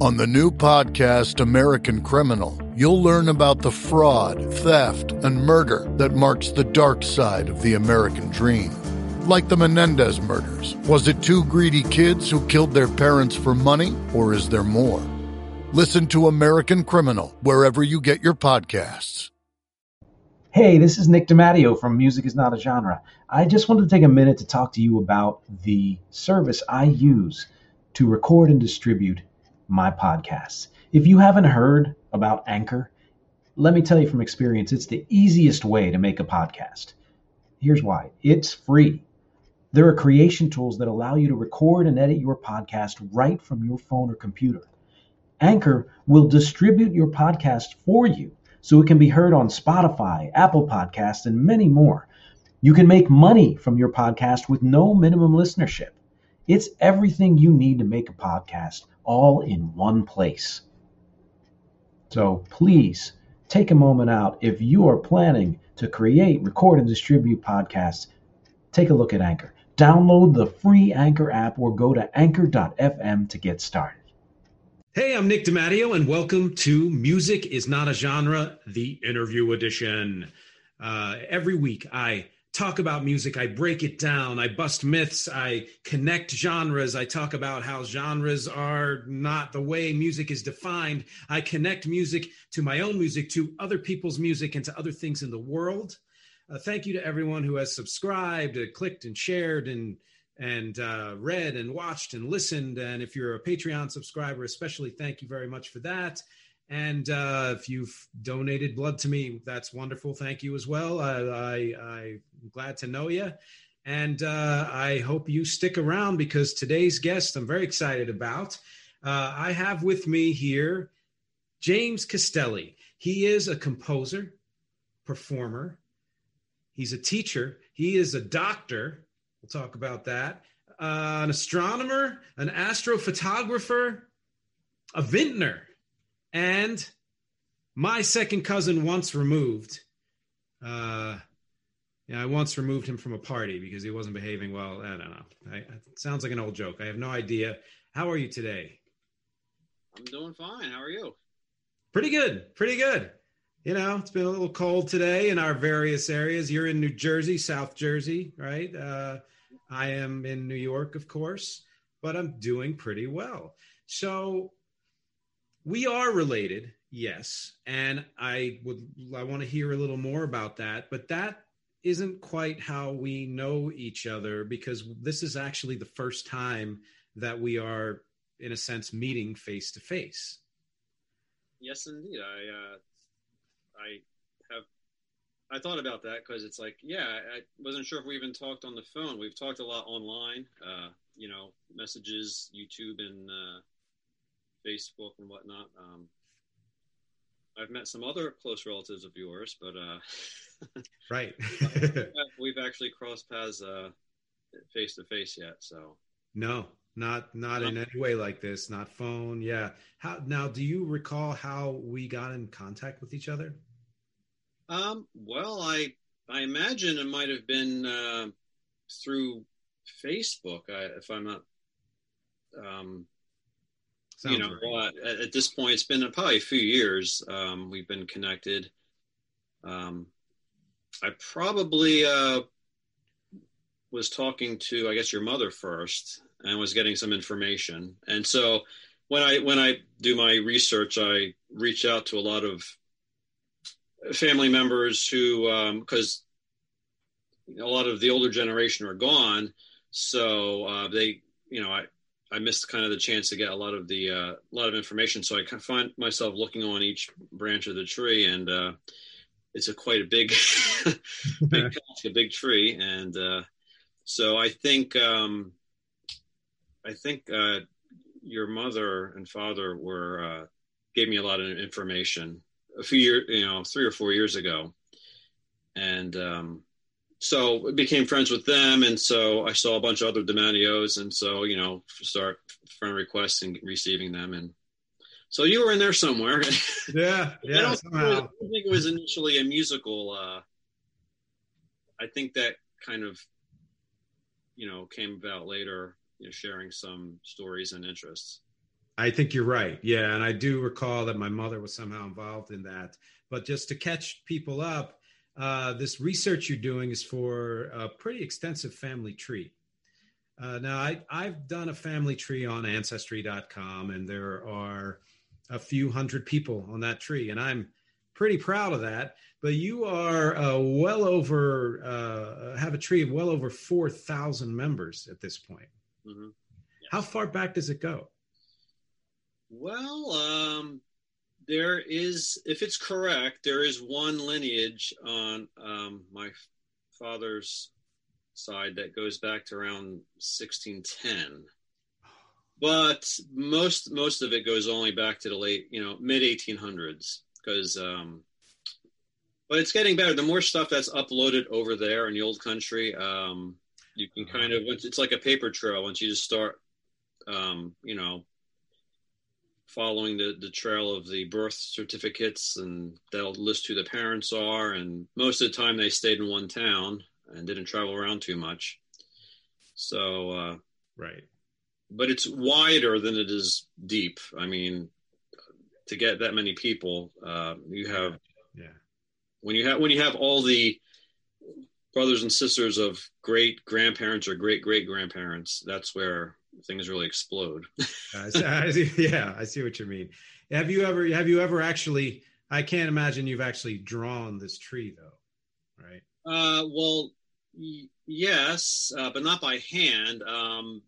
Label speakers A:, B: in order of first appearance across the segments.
A: On the new podcast, American Criminal, you'll learn about the fraud, theft, and murder that marks the dark side of the American dream. Like the Menendez murders. Was it two greedy kids who killed their parents for money, or is there more? Listen to American Criminal wherever you get your podcasts.
B: Hey, this is Nick DiMatteo from Music is Not a Genre. I just wanted to take a minute to talk to you about the service I use to record and distribute my podcasts. If you haven't heard about Anchor, let me tell you from experience, it's the easiest way to make a podcast. Here's why it's free. There are creation tools that allow you to record and edit your podcast right from your phone or computer. Anchor will distribute your podcast for you so it can be heard on Spotify, Apple Podcasts, and many more. You can make money from your podcast with no minimum listenership. It's everything you need to make a podcast all in one place. So please take a moment out if you are planning to create, record, and distribute podcasts. Take a look at Anchor. Download the free Anchor app or go to anchor.fm to get started.
C: Hey, I'm Nick DiMatteo, and welcome to Music is Not a Genre, the interview edition. Uh, every week, I talk about music, I break it down, I bust myths, I connect genres, I talk about how genres are not the way music is defined. I connect music to my own music, to other people's music, and to other things in the world. Uh, thank you to everyone who has subscribed, uh, clicked, and shared, and and uh, read and watched and listened. And if you're a Patreon subscriber, especially, thank you very much for that. And uh, if you've donated blood to me, that's wonderful. Thank you as well. I, I, I'm glad to know you. And uh, I hope you stick around because today's guest I'm very excited about. Uh, I have with me here James Castelli. He is a composer, performer, he's a teacher, he is a doctor. We'll talk about that. An astronomer, an astrophotographer, a vintner, and my second cousin once removed. Uh, yeah, I once removed him from a party because he wasn't behaving well. I don't know. I, it sounds like an old joke. I have no idea. How are you today?
D: I'm doing fine. How are you?
C: Pretty good. Pretty good. You know, it's been a little cold today in our various areas. You're in New Jersey, South Jersey, right? Uh, I am in New York, of course, but I'm doing pretty well. So we are related, yes, and I would I want to hear a little more about that, but that isn't quite how we know each other because this is actually the first time that we are in a sense meeting face to face.
D: Yes, indeed. I uh, I have I thought about that because it's like, yeah, I wasn't sure if we even talked on the phone. We've talked a lot online, uh, you know, messages, YouTube, and uh, Facebook and whatnot. Um, I've met some other close relatives of yours, but uh,
C: right,
D: we've actually crossed paths face to face yet. So
C: no, not not in any way like this. Not phone. Yeah. How now? Do you recall how we got in contact with each other?
D: Um, well, I I imagine it might have been uh, through Facebook, I, if I'm not. Um, you know, right. at, at, this point, it's been probably a few years. Um, we've been connected. Um, I probably uh, was talking to, I guess, your mother first, and was getting some information. And so, when I when I do my research, I reach out to a lot of family members who, because a lot of the older generation are gone, so uh, they, you know, I I missed kind of the chance to get a lot of the uh, a lot of information. So I kind of find myself looking on each branch of the tree, and uh, it's a quite a big, big a big tree, and uh, so I think um, I think uh, your mother and father were uh, gave me a lot of information a few years, you know, three or four years ago, and um, so I became friends with them, and so I saw a bunch of other DiMatteos, and so you know, start friend requests and receiving them, and so you were in there somewhere.
C: Yeah, yeah.
D: I don't,
C: somehow.
D: I don't think it was initially a musical. Uh, I think that kind of, you know, came about later. You know, sharing some stories and interests.
C: I think you're right. Yeah, and I do recall that my mother was somehow involved in that. But just to catch people up, uh, this research you're doing is for a pretty extensive family tree. Uh, now, I, I've done a family tree on Ancestry.com, and there are a few hundred people on that tree, and I'm pretty proud of that. But you are uh, well over, uh, have a tree of well over 4,000 members at this point.
D: Mm-hmm.
C: How far back does it go?
D: Well, um, there is, if it's correct, there is one lineage on um, my father's side that goes back to around 1610. But most most of it goes only back to the late, you know, mid 1800s. Because, um, but it's getting better. The more stuff that's uploaded over there in the old country, um, you can kind of it's like a paper trail once you just start, um, you know, following the, the trail of the birth certificates and they'll list who the parents are and most of the time they stayed in one town and didn't travel around too much. So uh,
C: right.
D: but it's wider than it is deep. I mean to get that many people uh, you have
C: yeah.
D: when you have when you have all the brothers and sisters of great grandparents or great great grandparents that's where things really explode.
C: I see, I see, yeah, I see what you mean. Have you ever have you ever actually? I can't imagine you've actually drawn this tree though, right?
D: Uh, well, y- yes, uh, but not by hand. Um,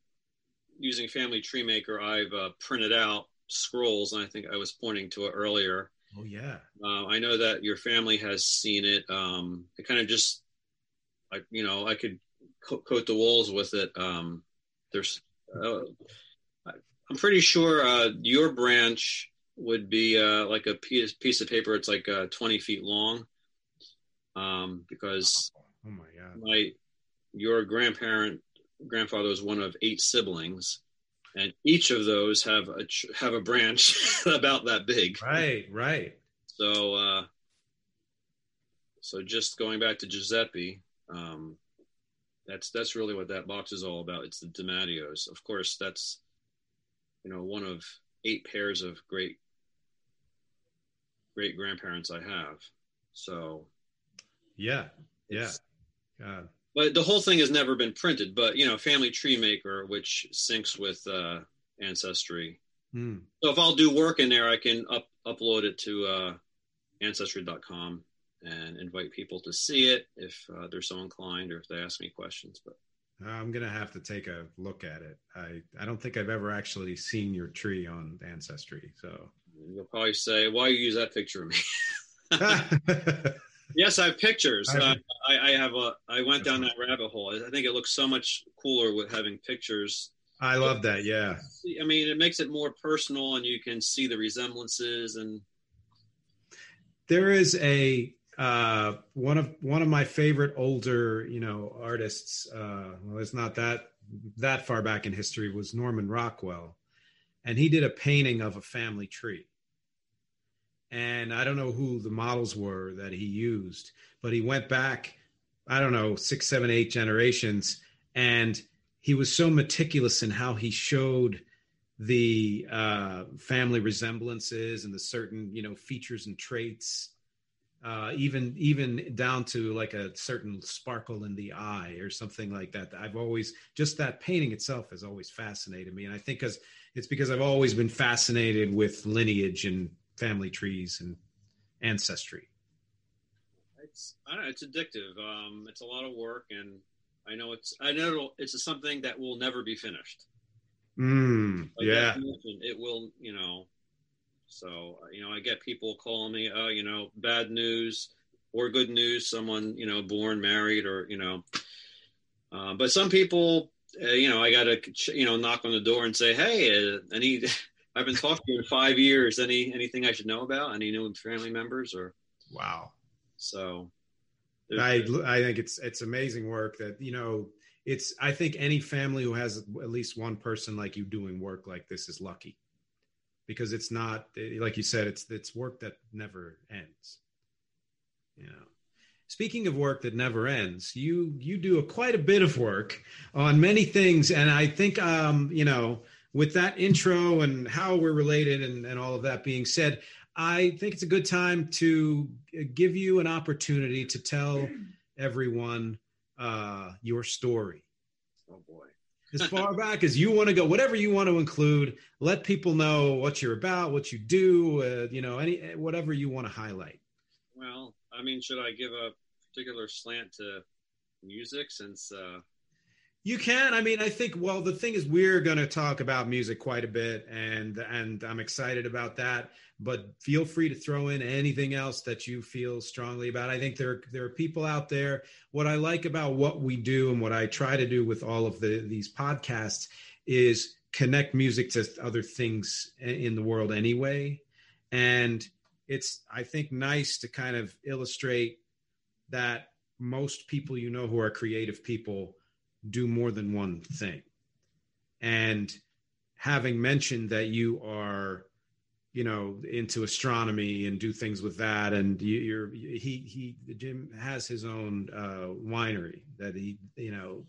D: using Family Tree Maker, I've uh, printed out scrolls, and I think I was pointing to it earlier.
C: Oh yeah.
D: Uh, I know that your family has seen it. Um, it kind of just, I, you know, I could co- coat the walls with it. Um, there's uh, I'm pretty sure uh, your branch would be uh, like a piece piece of paper. It's like uh, 20 feet long, um, because
C: oh my god,
D: my your grandparent grandfather was one of eight siblings, and each of those have a have a branch about that big.
C: Right, right.
D: So, uh, so just going back to Giuseppe, um, that's that's really what that box is all about. It's the DiMatteos. Of course, that's you know one of eight pairs of great great grandparents I have. So
C: yeah, yeah. God.
D: But the whole thing has never been printed. But you know, Family Tree Maker, which syncs with uh, Ancestry.
C: Hmm.
D: So if I'll do work in there, I can up upload it to uh, Ancestry.com and invite people to see it if uh, they're so inclined or if they ask me questions. But
C: I'm gonna have to take a look at it. I I don't think I've ever actually seen your tree on Ancestry, so
D: you'll probably say, "Why you use that picture of me?" yes, I have pictures. Uh, I, I, have a. I went down that rabbit hole. I think it looks so much cooler with having pictures.
C: I love that. Yeah.
D: I mean, it makes it more personal, and you can see the resemblances. And
C: there is a uh, one of one of my favorite older, you know, artists. Uh, well, it's not that that far back in history. Was Norman Rockwell, and he did a painting of a family tree. And I don't know who the models were that he used, but he went back, I don't know, six, seven, eight generations, and he was so meticulous in how he showed the uh, family resemblances and the certain, you know, features and traits uh, even even down to like a certain sparkle in the eye or something like that. I've always just that painting itself has always fascinated me, and I think because it's because I've always been fascinated with lineage and family trees and ancestry.
D: it's I don't know, it's addictive. Um, it's a lot of work, and I know it's I know it's something that will never be finished.
C: Mm,
D: Like
C: yeah.
D: it will. You know, so you know, I get people calling me, oh, you know, bad news or good news. Someone you know, born, married, or you know, uh, but some people, uh, you know, I got to you know knock on the door and say, hey, uh, any. I've been talking to you in five years. Any anything I should know about? Any new family members or
C: Wow.
D: so?
C: I I think it's it's amazing work that you know it's I think any family who has at least one person like you doing work like this is lucky because it's not like you said it's it's work that never ends. You know. Speaking of work that never ends, you you do a, quite a bit of work on many things, and I think um, you know with that intro and how we're related and, and all of that being said, I think it's a good time to give you an opportunity to tell everyone uh, your story.
D: Oh boy.
C: As far back as you want to go, whatever you want to include, let people know what you're about, what you do, uh, you know, any whatever you want to highlight.
D: Well, I mean, should I give a particular slant to music since uh
C: You can. I mean, I think. Well, the thing is, we're going to talk about music quite a bit, and and I'm excited about that. But feel free to throw in anything else that you feel strongly about. I think there there are people out there. What I like about what we do and what I try to do with all of the these podcasts is connect music to other things in the world anyway, and it's I think nice to kind of illustrate that most people you know who are creative people do more than one thing. And having mentioned that you are, you know, into astronomy and do things with that, and you, you're he he Jim has his own uh, winery that he you know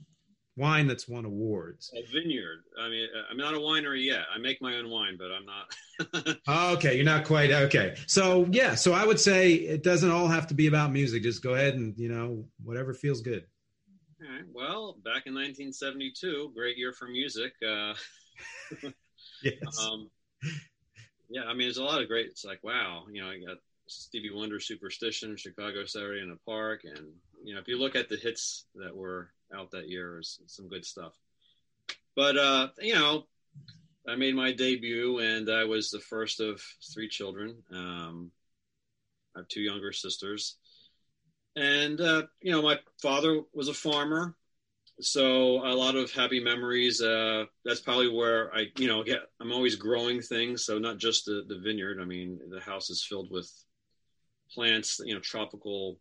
C: wine that's won awards.
D: a vineyard. I mean, I'm not a winery yet. I make my own wine, but I'm not.
C: Oh, okay, you're not quite okay. So yeah, so I would say it doesn't all have to be about music. Just go ahead and you know whatever feels good.
D: All right. Well, back in 1972, great year for music. Uh,
C: Yes.
D: um, yeah, I mean, there's a lot of great. It's like, wow, you know, I got Stevie Wonder, Superstition, Chicago Saturday in the Park, and you know, if you look at the hits that were out that year, there's some good stuff. But uh, you know, I made my debut, and I was the first of three children. Um, I have two younger sisters, and uh, you know, my father was a farmer, so a lot of happy memories. Uh, that's probably where I, you know, get. I'm always growing things, so not just the the vineyard. I mean, the house is filled with plants, you know, tropical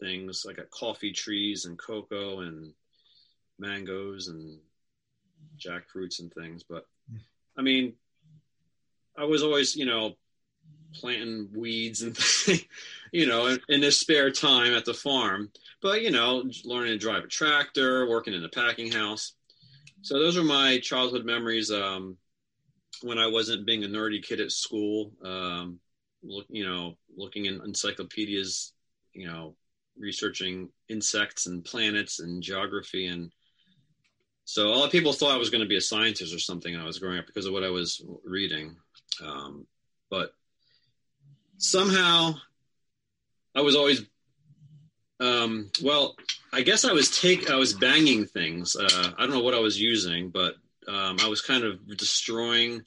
D: things. I got coffee trees and cocoa and mangoes and jackfruits and things. But I mean, I was always, you know, planting weeds and you know in, his spare time at the farm. But you know learning to drive a tractor working in the packing house. So those are my childhood memories um, when i wasn't being a nerdy kid at school um, look you know looking in encyclopedias you know researching insects and planets and geography and so a lot of people thought i was going to be a scientist or something when i was growing up because of what i was reading. Um, but somehow I was always um, well, I guess I was take I was banging things. Uh, I don't know what I was using, but um, I was kind of destroying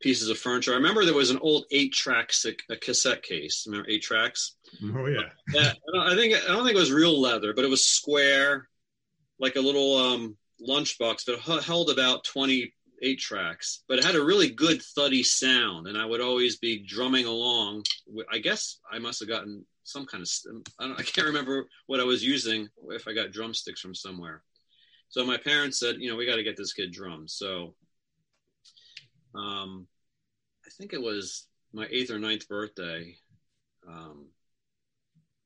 D: pieces of furniture. I remember there was an old eight tracks a cassette case. Remember eight tracks?
C: Oh yeah.
D: I, don't, I think I don't think it was real leather, but it was square, like a little um, lunchbox, but it held about twenty eight tracks, but it had a really good thuddy sound, and I would always be drumming along. I guess I must have gotten some kind of I, I can't remember what I was using if I got drumsticks from somewhere. So my parents said, you know, we got to get this kid drums. So, um, I think it was my eighth or ninth birthday. Um,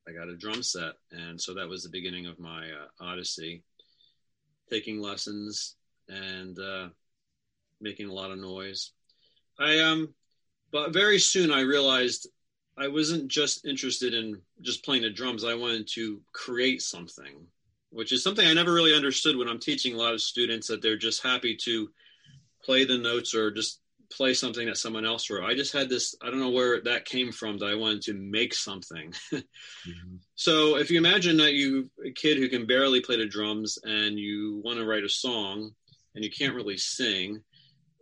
D: I got a drum set, and so that was the beginning of my uh, odyssey. Taking lessons and uh, making a lot of noise. I um, but very soon I realized I wasn't just interested in just playing the drums. I wanted to create something, which is something I never really understood when I'm teaching a lot of students that they're just happy to play the notes or just play something that someone else wrote. I just had this, I don't know where that came from that I wanted to make something. mm-hmm. So if you imagine that you, a kid who can barely play the drums and you want to write a song and you can't really sing,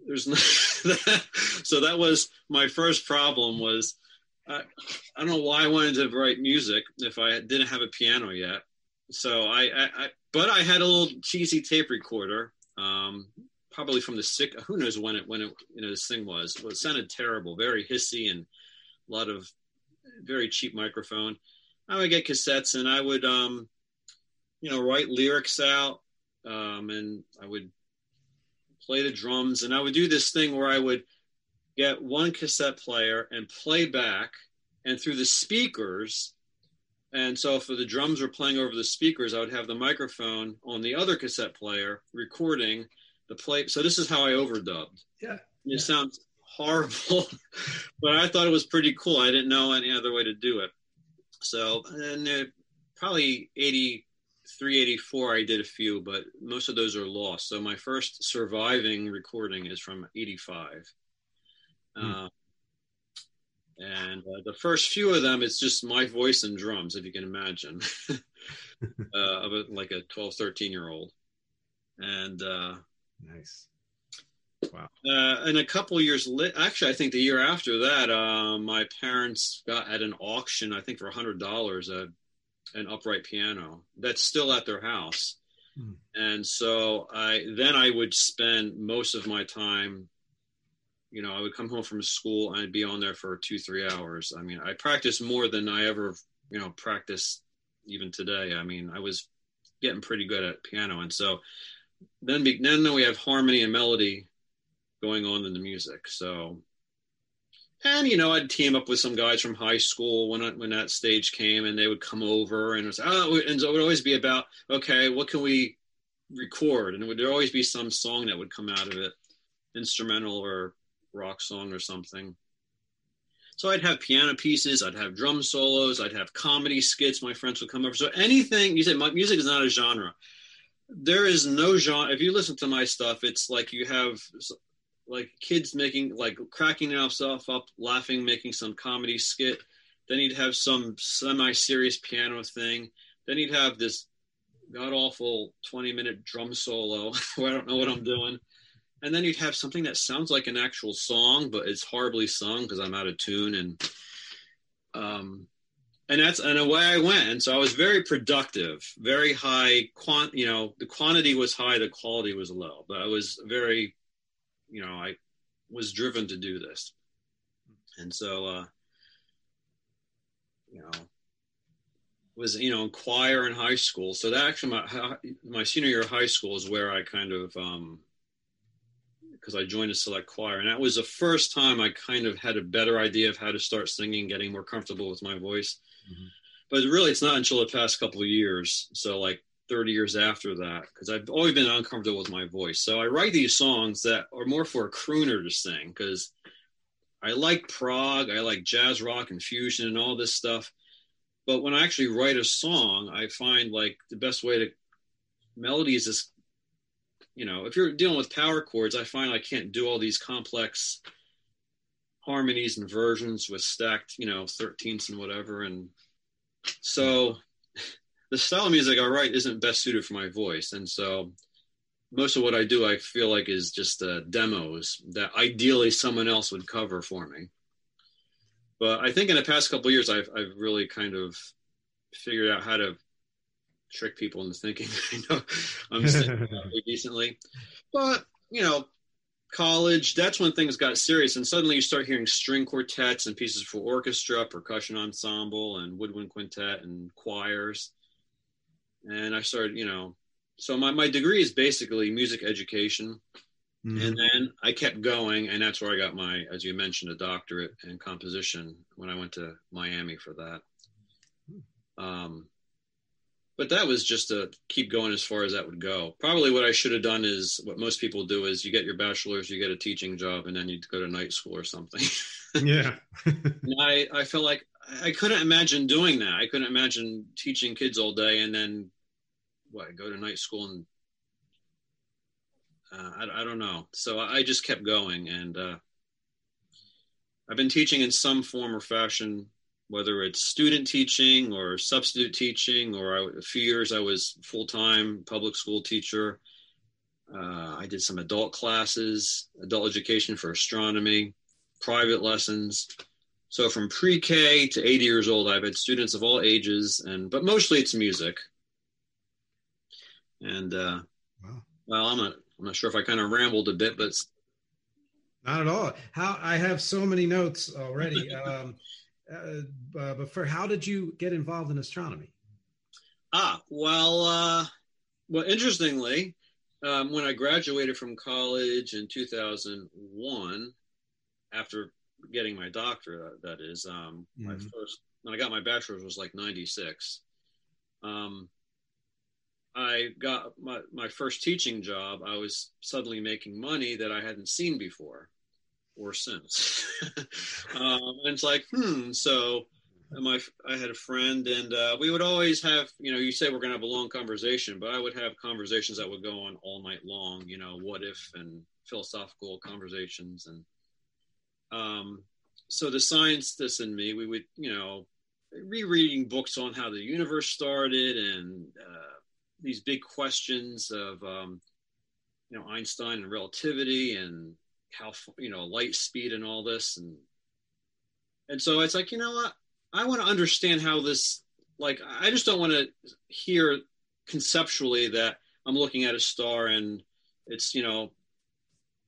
D: there's no, so that was my first problem was, I, I don't know why I wanted to write music if I didn't have a piano yet. So I, I, I but I had a little cheesy tape recorder. Um, probably from the sick. Who knows when it when it you know this thing was? Well, it sounded terrible, very hissy, and a lot of very cheap microphone. I would get cassettes, and I would um, you know write lyrics out, um, and I would play the drums, and I would do this thing where I would get one cassette player and play back, and through the speakers. And so, for the drums were playing over the speakers, I would have the microphone on the other cassette player recording, the play. So this is how I overdubbed.
C: Yeah. It
D: yeah. sounds horrible, but I thought it was pretty cool. I didn't know any other way to do it. So, and probably 83, 84, I did a few, but most of those are lost. So my first surviving recording is from 85. Hmm. Uh, and uh, the first few of them, it's just my voice and drums, if you can imagine, uh, of a, like a 12, 13 year old. And uh,
C: Nice.
D: Wow. Uh, and a couple years later, actually, I think the year after that, uh, my parents got at an auction, I think for a hundred dollars, an upright piano that's still at their house. Hmm. And so I then I would spend most of my time, you know, I would come home from school and I'd be on there for two, three hours. I mean, I practiced more than I ever, you know, practiced even today. I mean, I was getting pretty good at piano. And so then be, then we have harmony and melody going on in the music. So, and you know, I'd team up with some guys from high school when I, when that stage came, and they would come over, and it was oh, and it would always be about okay, what can we record, and would there always be some song that would come out of it, instrumental or rock song or something. So I'd have piano pieces, I'd have drum solos, I'd have comedy skits. My friends would come over. So anything you said, my music is not a genre there is no genre. If you listen to my stuff, it's like you have like kids making like cracking themselves up, laughing, making some comedy skit. Then he'd have some semi-serious piano thing. Then he'd have this god awful 20 minute drum solo where I don't know what I'm doing. And then you'd have something that sounds like an actual song, but it's horribly sung because I'm out of tune. And um, and that's and away I went. And so I was very productive, very high quant. You know, the quantity was high, the quality was low. But I was very, you know, I was driven to do this, and so, uh, you know, was you know in choir in high school. So that actually my my senior year of high school is where I kind of um, because I joined a select choir, and that was the first time I kind of had a better idea of how to start singing, getting more comfortable with my voice. Mm-hmm. But really, it's not until the past couple of years, so like 30 years after that, because I've always been uncomfortable with my voice. So I write these songs that are more for a crooner to sing, because I like prog, I like jazz rock and fusion and all this stuff. But when I actually write a song, I find like the best way to melody is you know if you're dealing with power chords i find i can't do all these complex harmonies and versions with stacked, you know, 13ths and whatever. And so the style of music I write isn't best suited for my voice. And so most of what I do, I feel like is just uh, demos that ideally someone else would cover for me. But I think in the past couple years, I've, I've really kind of figured out how to trick people into thinking I know I'm singing decently. But, you know, college, that's when things got serious. And suddenly you start hearing string quartets and pieces for orchestra, percussion ensemble, and woodwind quintet and choirs. And I started, you know, so my, my degree is basically music education. Mm-hmm. And then I kept going, and that's where I got my, as you mentioned, a doctorate in composition when I went to Miami for that. Um, but that was just to keep going as far as that would go. Probably what I should have done is what most people do is you get your bachelor's, you get a teaching job, and then you go to night school or something.
C: yeah.
D: I, I felt like I couldn't imagine doing that. I couldn't imagine teaching kids all day and then what, go to night school and uh, I, I, don't know. So I just kept going and uh, I've been teaching in some form or fashion, whether it's student teaching or substitute teaching, or I, a few years I was full time public school teacher. Uh, I did some adult classes, adult education for astronomy, private lessons. So from pre-K to 80 years old, I've had students of all ages, and but mostly it's music. And uh, wow. well, I'm not I'm not sure if I kind of rambled a bit, but
C: not at all. How I have so many notes already. um, uh, but for how did you get involved in astronomy?
D: Ah, well, uh, well, interestingly, um, when I graduated from college in 2001, after getting my doctorate, that is, um, mm-hmm. my first when I got my bachelor's was like 96. Um, I got my, my first teaching job. I was suddenly making money that I hadn't seen before or since. um, and it's like, hmm. So my I had a friend, and uh, we would always have, you know, you say we're going to have a long conversation, but I would have conversations that would go on all night long. You know, what if and philosophical conversations, and um, so the scientist in me, we would, you know, rereading books on how the universe started and uh, these big questions of, um, you know, Einstein and relativity and how you know light speed and all this. And and so it's like you know what? I want to understand how this like i just don't want to hear conceptually that i'm looking at a star and it's you know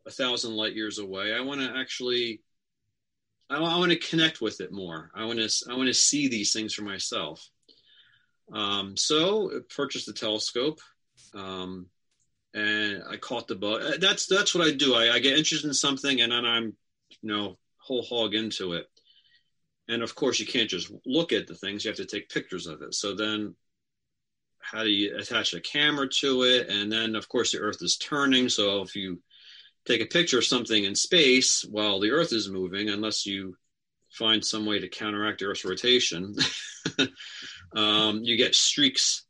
D: a thousand light years away. I want to actually I, I want to connect with it more i want to i want to see these things for myself um, so purchased the telescope um, and I caught the bug. Uh, that's that's what I do. I, I get interested in something, and then I'm, you know, whole hog into it. And of course, you can't just look at the things; you have to take pictures of it. So then, how do you attach a camera to it? And then, of course, the Earth is turning. So if you take a picture of something in space while the Earth is moving, unless you find some way to counteract Earth's rotation, um, you get streaks.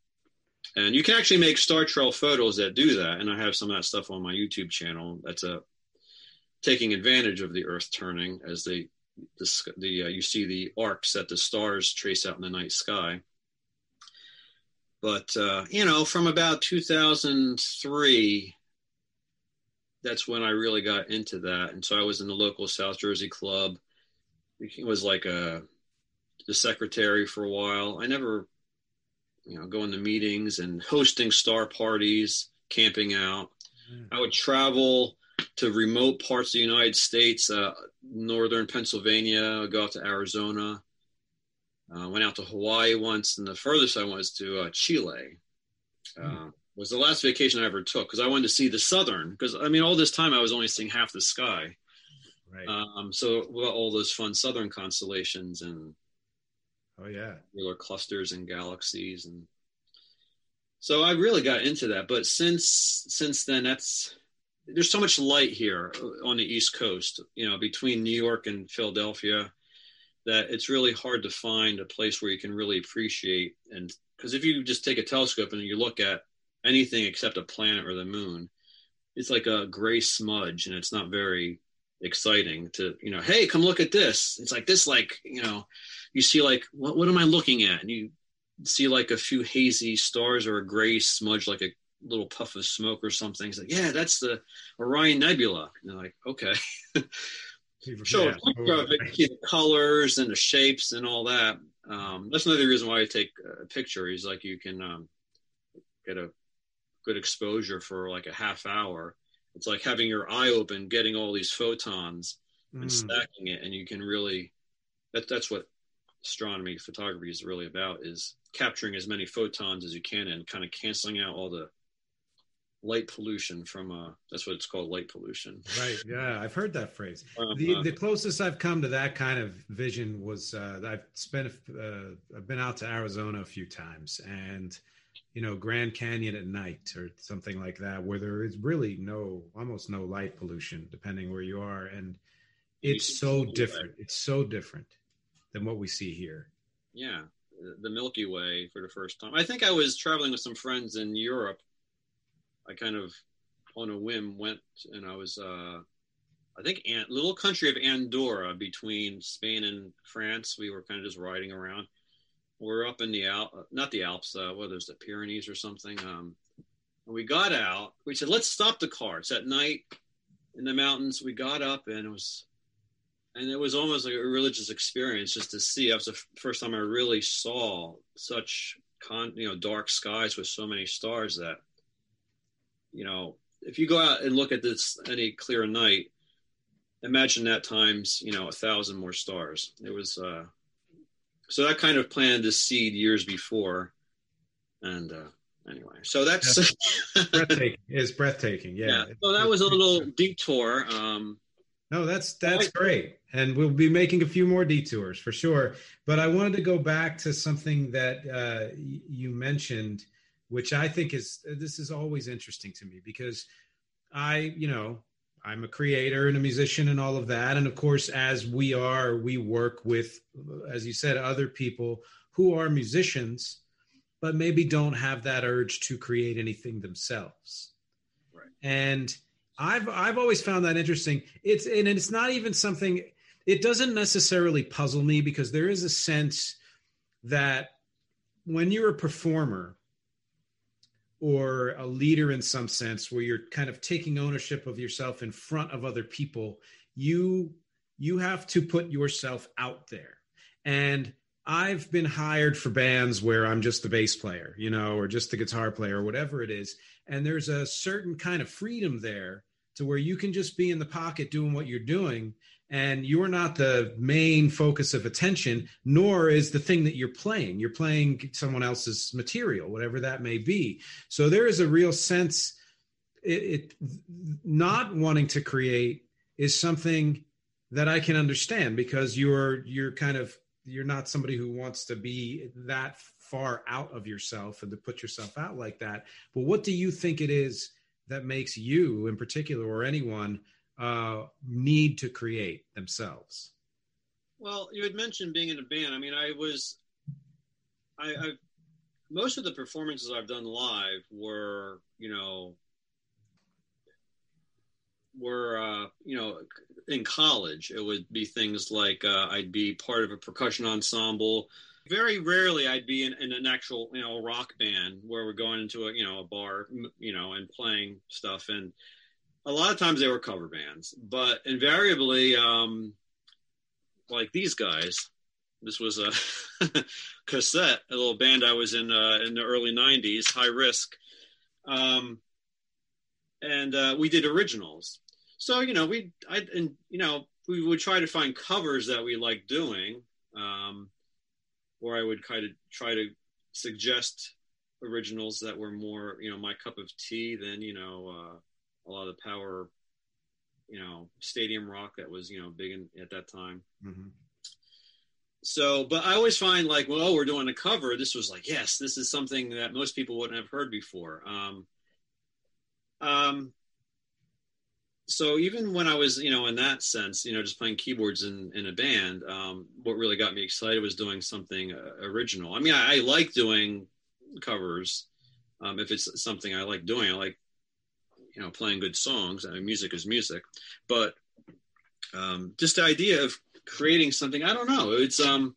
D: And you can actually make star trail photos that do that and i have some of that stuff on my youtube channel. That's a taking advantage of the earth turning as they the, the uh, you see the arcs that the stars trace out in the night sky. But uh, you know from about 2003 that's when i really got into that and so i was in the local south jersey club it was like a the secretary for a while i never you know, going to meetings and hosting star parties, camping out. Mm. I would travel to remote parts of the United States, uh, northern Pennsylvania, go out to Arizona. Uh, went out to Hawaii once, and the furthest I went was to uh, Chile. Mm. Was the last vacation I ever took because I wanted to see the southern. Because I mean, all this time I was only seeing half the sky. Right. Um, so all those fun southern constellations and
C: Oh yeah,
D: regular clusters and galaxies, and so I really got into that. But since since then, that's there's so much light here on the East Coast, you know, between New York and Philadelphia, that it's really hard to find a place where you can really appreciate. And because if you just take a telescope and you look at anything except a planet or the moon, it's like a gray smudge, and it's not very exciting to you know. Hey, come look at this. It's like this, like you know you see like what what am I looking at? And you see like a few hazy stars or a gray smudge, like a little puff of smoke or something. It's like, yeah, that's the Orion Nebula. And they're like, okay. so yeah. see the colors and the shapes and all that. Um, that's another reason why I take a picture. Is like you can um, get a good exposure for like a half hour. It's like having your eye open, getting all these photons and mm. stacking it, and you can really. That, that's what astronomy photography is really about is capturing as many photons as you can and kind of canceling out all the light pollution from uh that's what it's called light pollution
C: right yeah i've heard that phrase um, the, uh, the closest i've come to that kind of vision was uh i've spent uh, i've been out to arizona a few times and you know grand canyon at night or something like that where there is really no almost no light pollution depending where you are and it's so different it's so different than what we see here.
D: Yeah, the Milky Way for the first time. I think I was traveling with some friends in Europe. I kind of, on a whim, went and I was uh, I think An- little country of Andorra between Spain and France. We were kind of just riding around. We're up in the Al- not the Alps, uh, whether it's the Pyrenees or something. Um, and we got out. We said, let's stop the car. It's at night in the mountains. We got up and it was, and it was almost like a religious experience just to see. That was the f- first time I really saw such con, you know, dark skies with so many stars that, you know, if you go out and look at this any clear night, imagine that times, you know, a thousand more stars. It was, uh, so that kind of planted the seed years before. And, uh, anyway, so that's
C: breathtaking. It's breathtaking. Yeah.
D: yeah. So that was a little detour. Um,
C: no, that's that's great, and we'll be making a few more detours for sure. But I wanted to go back to something that uh, you mentioned, which I think is this is always interesting to me because I, you know, I'm a creator and a musician and all of that, and of course, as we are, we work with, as you said, other people who are musicians but maybe don't have that urge to create anything themselves.
D: Right.
C: And I've I've always found that interesting. It's and it's not even something it doesn't necessarily puzzle me because there is a sense that when you're a performer or a leader in some sense where you're kind of taking ownership of yourself in front of other people, you you have to put yourself out there. And I've been hired for bands where I'm just the bass player, you know, or just the guitar player, or whatever it is. And there's a certain kind of freedom there to where you can just be in the pocket doing what you're doing. And you're not the main focus of attention, nor is the thing that you're playing. You're playing someone else's material, whatever that may be. So there is a real sense, it, it not wanting to create is something that I can understand because you're you're kind of you're not somebody who wants to be that far out of yourself and to put yourself out like that. But what do you think it is that makes you, in particular, or anyone, uh, need to create themselves?
D: Well, you had mentioned being in a band. I mean, I was, I, I most of the performances I've done live were, you know, were uh, you know in college it would be things like uh, i'd be part of a percussion ensemble very rarely i'd be in, in, an actual you know rock band where we're going into a you know a bar you know and playing stuff and a lot of times they were cover bands but invariably um like these guys this was a cassette a little band i was in uh, in the early 90s high risk. Um and uh, we did originals. So you know we i and you know we would try to find covers that we like doing um or i would kind of try to suggest originals that were more you know my cup of tea than you know uh a lot of the power you know stadium rock that was you know big in, at that time
C: mm-hmm.
D: so but i always find like well oh, we're doing a cover this was like yes this is something that most people wouldn't have heard before um um so even when I was, you know, in that sense, you know, just playing keyboards in, in a band, um, what really got me excited was doing something uh, original. I mean, I, I, like doing covers. Um, if it's something I like doing, I like, you know, playing good songs. I mean, music is music, but um, just the idea of creating something, I don't know. It's, um,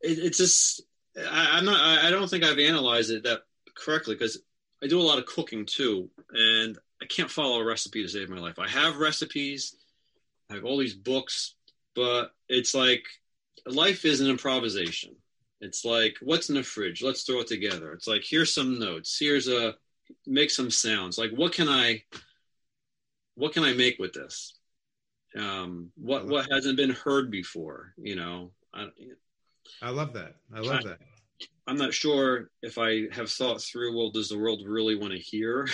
D: it, it's just, I, I'm not, I, I don't think I've analyzed it that correctly because I do a lot of cooking too. And I can't follow a recipe to save my life. I have recipes, I have all these books, but it's like life is an improvisation. It's like what's in the fridge? Let's throw it together. It's like here's some notes. Here's a make some sounds. Like what can I what can I make with this? Um, what what hasn't been heard before? You know, I,
C: I love that. I love I, that.
D: I'm not sure if I have thought through. Well, does the world really want to hear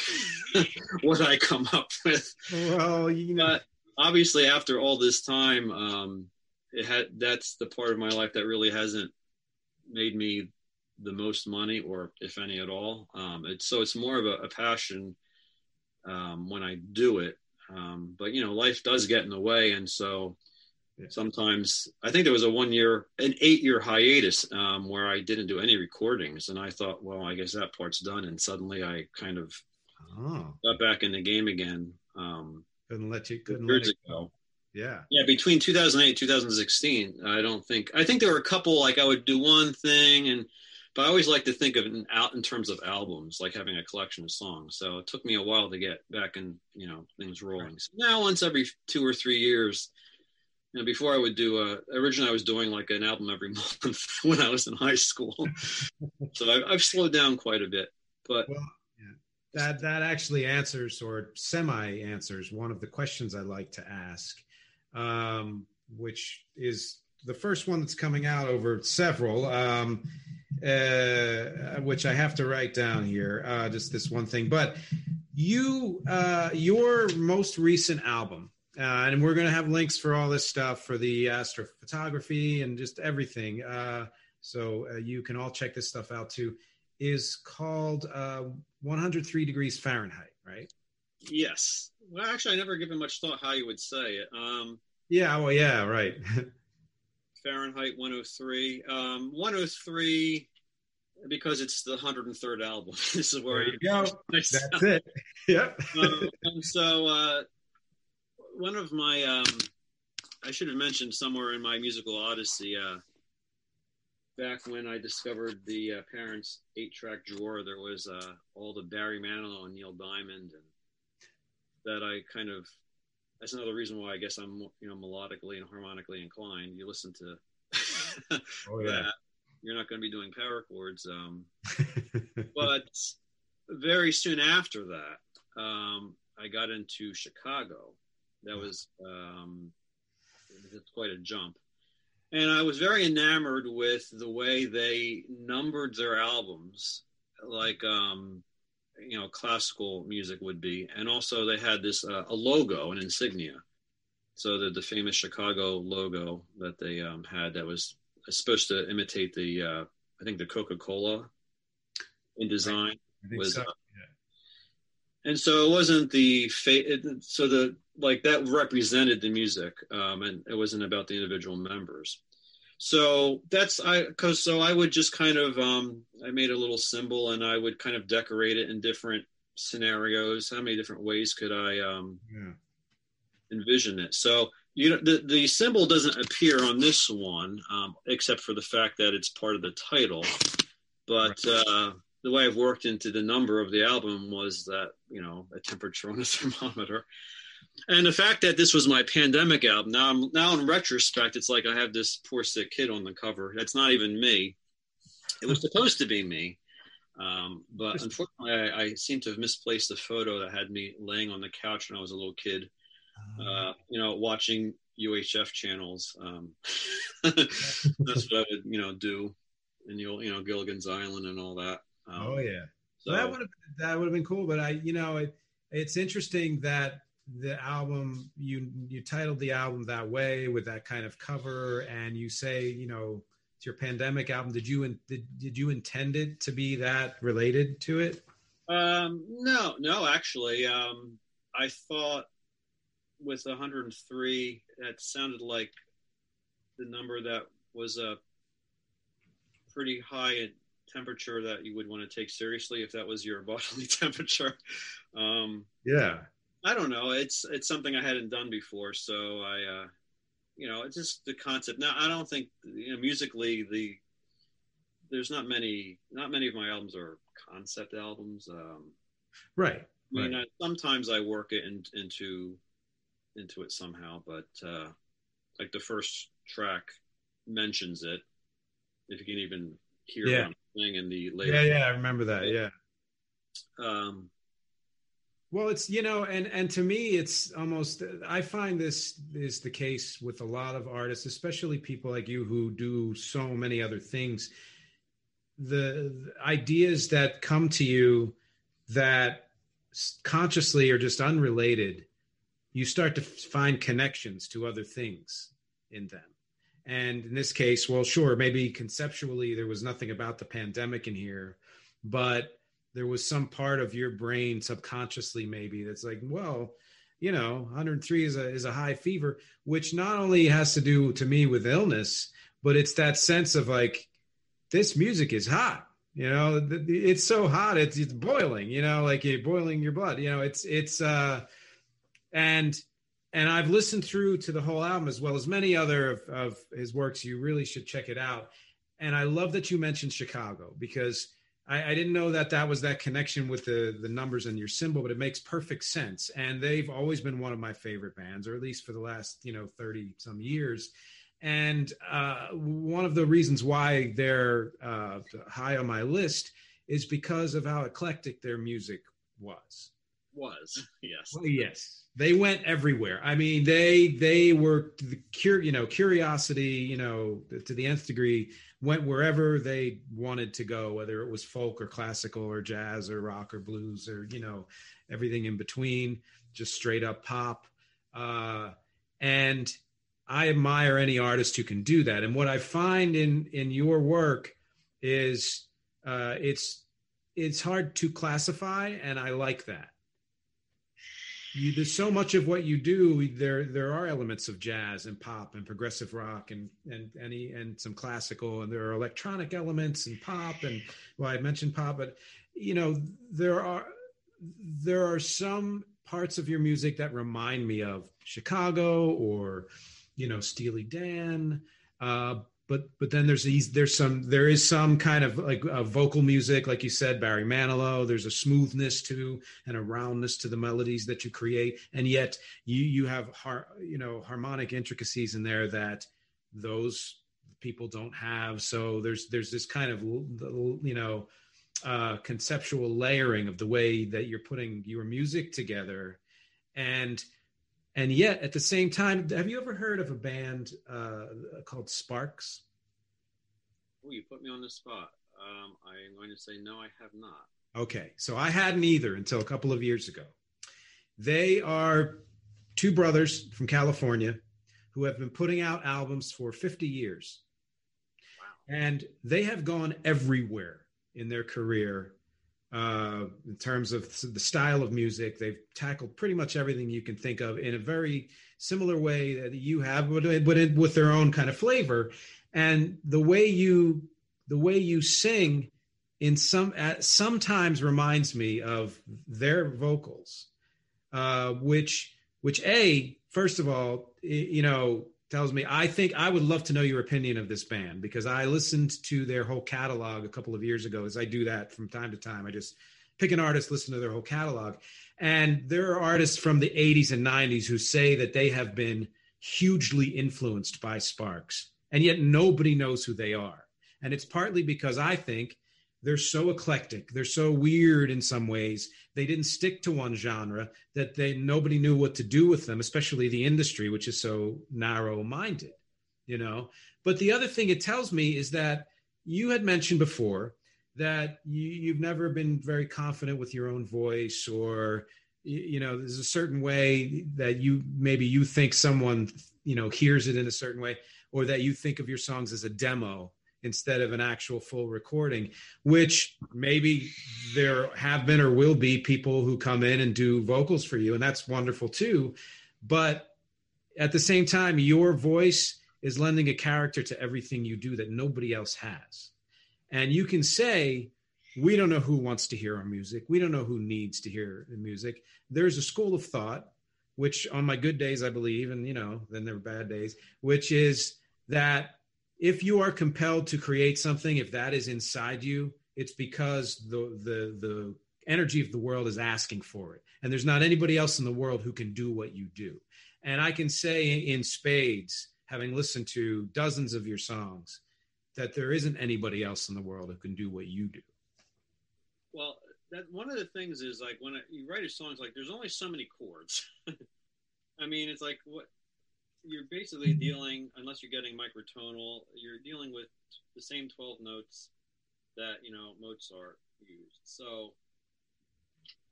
D: what I come up with?
C: Well, you know,
D: but obviously, after all this time, um, it had that's the part of my life that really hasn't made me the most money, or if any at all. Um, it's so it's more of a, a passion um, when I do it. Um, but you know, life does get in the way, and so sometimes i think there was a one year an eight year hiatus um, where i didn't do any recordings and i thought well i guess that part's done and suddenly i kind of
C: oh.
D: got back in the game again um,
C: couldn't let you couldn't let it
D: ago.
C: Yeah.
D: Yeah, between 2008 and 2016, I don't think. I think there were a couple like I would do one thing, and but I always like to think of it in, out in terms of albums, like having a collection of songs. So it took me a while to get back and you know things rolling. So now once every two or three years. You know, before I would do a, originally I was doing like an album every month when I was in high school. so I, I've slowed down quite a bit, but
C: Well, yeah. That that actually answers or semi answers one of the questions I like to ask, um, which is the first one that's coming out over several, um, uh, which I have to write down here. Uh, just this one thing, but you, uh, your most recent album, uh, and we're going to have links for all this stuff for the astrophotography and just everything. Uh, so uh, you can all check this stuff out too. Is called uh, 103 degrees Fahrenheit, right?
D: yes. Well, actually, I never given much thought how you would say it. Um,
C: Yeah. Well, yeah. Right.
D: Fahrenheit 103. Um, 103 because it's the 103rd album. this is where
C: there you go. That's it. Yep.
D: um, and so uh, one of my um, I should have mentioned somewhere in my musical odyssey uh, back when I discovered the uh, parents eight track drawer there was uh, all the Barry Manilow and Neil Diamond and that I kind of that's another reason why I guess I'm you know melodically and harmonically inclined you listen to
C: Oh yeah.
D: that you're not going to be doing power chords um, but very soon after that, um, I got into Chicago. That was um, it's quite a jump, and I was very enamored with the way they numbered their albums, like um, you know classical music would be, and also they had this uh, a logo, an insignia. So the the famous Chicago logo that they um, had that was supposed to imitate the uh, I think the Coca Cola in design was
C: so.
D: uh, and so it wasn't the fa- it, so the like that represented the music um and it wasn't about the individual members so that's i because so i would just kind of um i made a little symbol and i would kind of decorate it in different scenarios. How many different ways could i um
C: Yeah.
D: envision it? So you know the, the symbol doesn't appear on this one um, except for the fact that it's part of the title. But uh the way I've worked into the number of the album was that you know a temperature on a thermometer, and the fact that this was my pandemic album. Now, I'm, now in retrospect, it's like I have this poor sick kid on the cover. That's not even me. It was supposed to be me, um, but unfortunately, I, I seem to have misplaced the photo that had me laying on the couch when I was a little kid. Uh, you know, watching UHF channels. Um, that's what I would, you know, do in the old, you know, Gilligan's Island and all that. Um,
C: Oh yeah.
D: So
C: So that would have that would have been cool, but I, you know, it, it's interesting that the album you you titled the album that way with that kind of cover, and you say, you know, it's your pandemic album. Did you in, did did you intend it to be that related to it?
D: Um, no, no, actually, um, I thought with 103, that sounded like the number that was a pretty high temperature that you would want to take seriously if that was your bodily temperature. Um,
C: Yeah.
D: I don't know. It's it's something I hadn't done before, so I, uh, you know, it's just the concept. Now, I don't think you know musically the there's not many not many of my albums are concept albums. Um,
C: Right.
D: I mean,
C: Right.
D: I, sometimes I work it in, into into it somehow, but uh, like the first track mentions it. If you can even hear
C: Yeah.
D: what I'm saying in the later.
C: Yeah, yeah, I remember that. Yeah.
D: Um,
C: Well, it's you know, and and to me, it's almost. I find this is the case with a lot of artists, especially people like you who do so many other things. The, the ideas that come to you that consciously are just unrelated, you start to find connections to other things in them. And in this case, well, sure, maybe conceptually there was nothing about the pandemic in here, but there was some part of your brain subconsciously maybe that's like well you know 103 is a is a high fever which not only has to do to me with illness but it's that sense of like this music is hot you know it's so hot it's, it's boiling you know like you're boiling your blood you know it's it's uh and and I've listened through to the whole album as well as many other of, of his works. You really should check it out. And I love that you mentioned Chicago because I, I, didn't know that that was that connection with the the numbers and your symbol, but it makes perfect sense. And they've always been one of my favorite bands, or at least for the last you know thirty some years. And uh, one of the reasons why they're uh, high on my list is because of how eclectic their music was.
D: Was yes,
C: well, yes. They went everywhere. I mean, they they were the cure, you know, curiosity, you know, to the nth degree went wherever they wanted to go, whether it was folk or classical or jazz or rock or blues or you know everything in between, just straight up pop. Uh, and I admire any artist who can do that. And what I find in in your work is uh, it's it's hard to classify, and I like that you, there's so much of what you do there there are elements of jazz and pop and progressive rock and and any and some classical and there are electronic elements and pop and well I mentioned pop but you know there are there are some parts of your music that remind me of Chicago or you know Steely Dan uh, but but then there's these there's some there is some kind of like uh, vocal music like you said barry manilow. There's a smoothness to and a roundness to the melodies that you create. And yet you you have har- you know harmonic intricacies in there that those people don't have. So there's there's this kind of you know uh, conceptual layering of the way that you're putting your music together. And and yet at the same time have you ever heard of a band uh, called sparks?
D: Oh you put me on the spot. Um, i'm going to say no i have not.
C: Okay so i hadn't either until a couple of years ago. They are two brothers from california who have been putting out albums for 50 years. Wow. and they have gone everywhere in their career uh, in terms of the style of music. They've tackled pretty much everything you can think of in a very similar way that you have, but, with their own kind of flavor. And the way you the way you sing in some uh, sometimes reminds me of their vocals, uh, which which a first of all, you know, tells me I think I would love to know your opinion of this band because I listened to their whole catalog a couple of years ago as I do that from time to time. I just pick an artist, listen to their whole catalog. And there are artists from the 80s and 90s who say that they have been hugely influenced by Sparks, and yet nobody knows who they are. And it's partly because I think they're so eclectic. They're so weird in some ways. They didn't stick to one genre that they nobody knew what to do with them especially the industry which is so narrow minded you know? But the other thing it tells me is that you had mentioned before that you, you've never been very confident with your own voice or you know there's a certain way that you maybe you think someone you know hears it in a certain way or that you think of your songs as a demo instead of an actual full recording, which maybe there have been or will be people who come in and do vocals for you, and that's wonderful too. But at the same time, your voice is lending a character to everything you do that nobody else has. And you can say, we don't know who wants to hear our music. We don't know who needs to hear the music. There's a school of thought, which on my good days, I believe, and you know, then there are bad days, which is that if you are compelled to create something, if that is inside you, it's because the the the energy of the world is asking for it, and there's not anybody else in the world who can do what you do. And I can say in spades, having listened to dozens of your songs, that there isn't anybody else in the world who can do what you do.
D: Well, that one of the things is like when you write a song, it's like there's only so many chords. I mean, it's like what you're basically mm-hmm. dealing, unless you're getting microtonal, you're dealing with the same 12 notes that, you know, Mozart used. So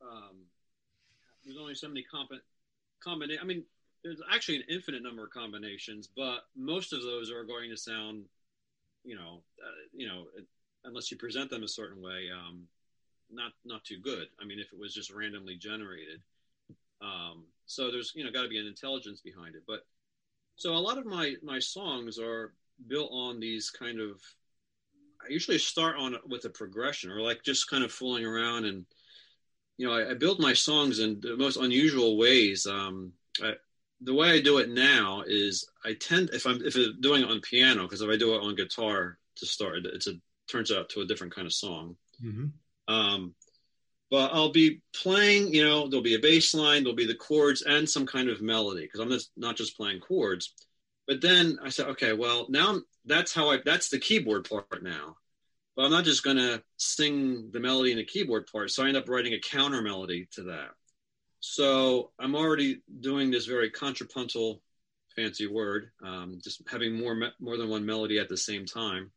D: um, there's only so many comp- combinations. I mean, there's actually an infinite number of combinations, but most of those are going to sound, you know, uh, you know, unless you present them a certain way, um, not not too good. I mean, if it was just randomly generated, um, so there's you know got to be an intelligence behind it. But so a lot of my my songs are built on these kind of. I usually start on with a progression, or like just kind of fooling around and you know, I, I, build my songs in the most unusual ways. Um, I, the way I do it now is I tend if I'm if I'm doing it on piano because if I do it on guitar to start, it's a turns out to a different kind of song. Mm-hmm. Um, but I'll be playing, you know, there'll be a bass line, there'll be the chords and some kind of melody because I'm just not just playing chords. But then I said, okay, well now that's how I that's the keyboard part now. But I'm not just gonna sing the melody in the keyboard part. So I end up writing a counter melody to that. So I'm already doing this very contrapuntal, fancy word, um, just having more more than one melody at the same time.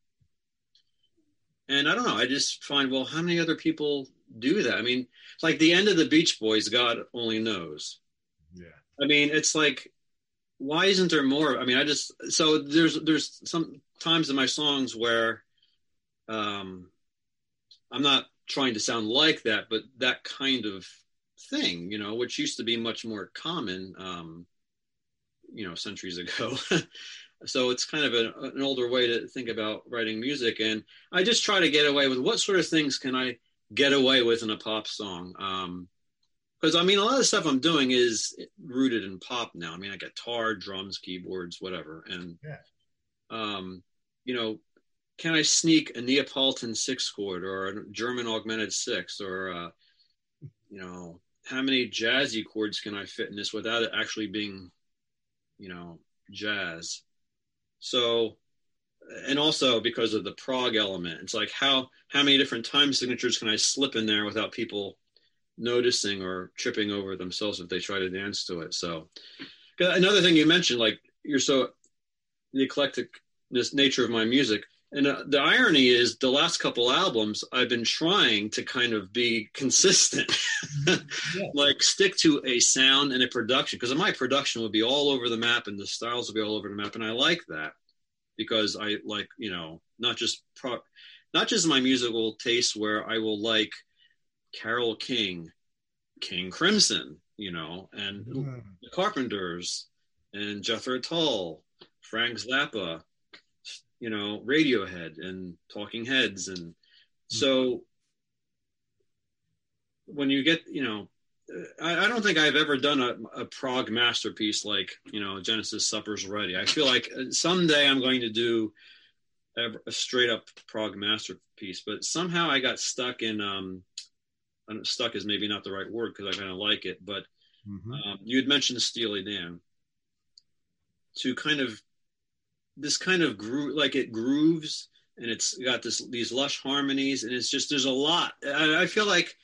D: And I don't know. I just find, well, how many other people do that? I mean, like the end of the Beach Boys, God only knows.
C: Yeah.
D: I mean, it's like, why isn't there more? I mean, I just so there's there's some times in my songs where, um, I'm not trying to sound like that, but that kind of thing, you know, which used to be much more common, um, you know, centuries ago. so it's kind of an, an older way to think about writing music and i just try to get away with what sort of things can i get away with in a pop song. Um, because i mean a lot of the stuff i'm doing is rooted in pop now. I mean i guitar drums keyboards whatever. And
C: yeah.
D: um, you know can i sneak a neapolitan six chord or a german augmented six or uh, you know how many jazzy chords can i fit in this without it actually being you know jazz? So, and also because of the prog element, it's like how how many different time signatures can I slip in there without people noticing or tripping over themselves if they try to dance to it. So, another thing you mentioned, like you're so the eclecticness nature of my music. And uh, the irony is, the last couple albums, I've been trying to kind of be consistent, yeah. like stick to a sound and a production, because my production would be all over the map and the styles would be all over the map, and I like that because I like, you know, not just pro, not just my musical taste, where I will like Carole King, King Crimson, you know, and mm. the Carpenters, and Jethro Tull, Frank Zappa you know, Radiohead and Talking Heads. And so when you get, you know, I, I don't think I've ever done a, a prog masterpiece like, you know, Genesis Supper's Ready. I feel like someday I'm going to do a, a straight up prog masterpiece, but somehow I got stuck in, um, stuck is maybe not the right word because I kind of like it, but mm-hmm. um, you had mentioned Steely Dan to kind of this kind of groove, like it grooves and it's got this these lush harmonies, and it's just there's a lot. I, I feel like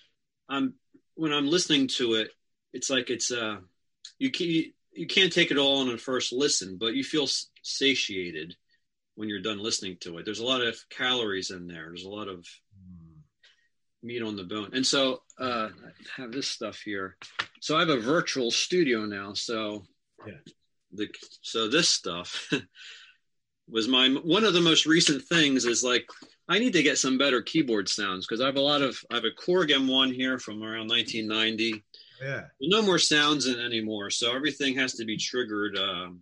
D: I'm when I'm listening to it, it's like it's uh you can you can't take it all on a first listen, but you feel satiated when you're done listening to it. There's a lot of calories in there. There's a lot of meat on the bone. And so uh, I have this stuff here. So I have a virtual studio now. So
C: yeah.
D: the so this stuff was my one of the most recent things is like I need to get some better keyboard sounds because I have a lot of I have a Korg M1 here from around 1990.
C: Yeah,
D: no more sounds in anymore, so everything has to be triggered. Um,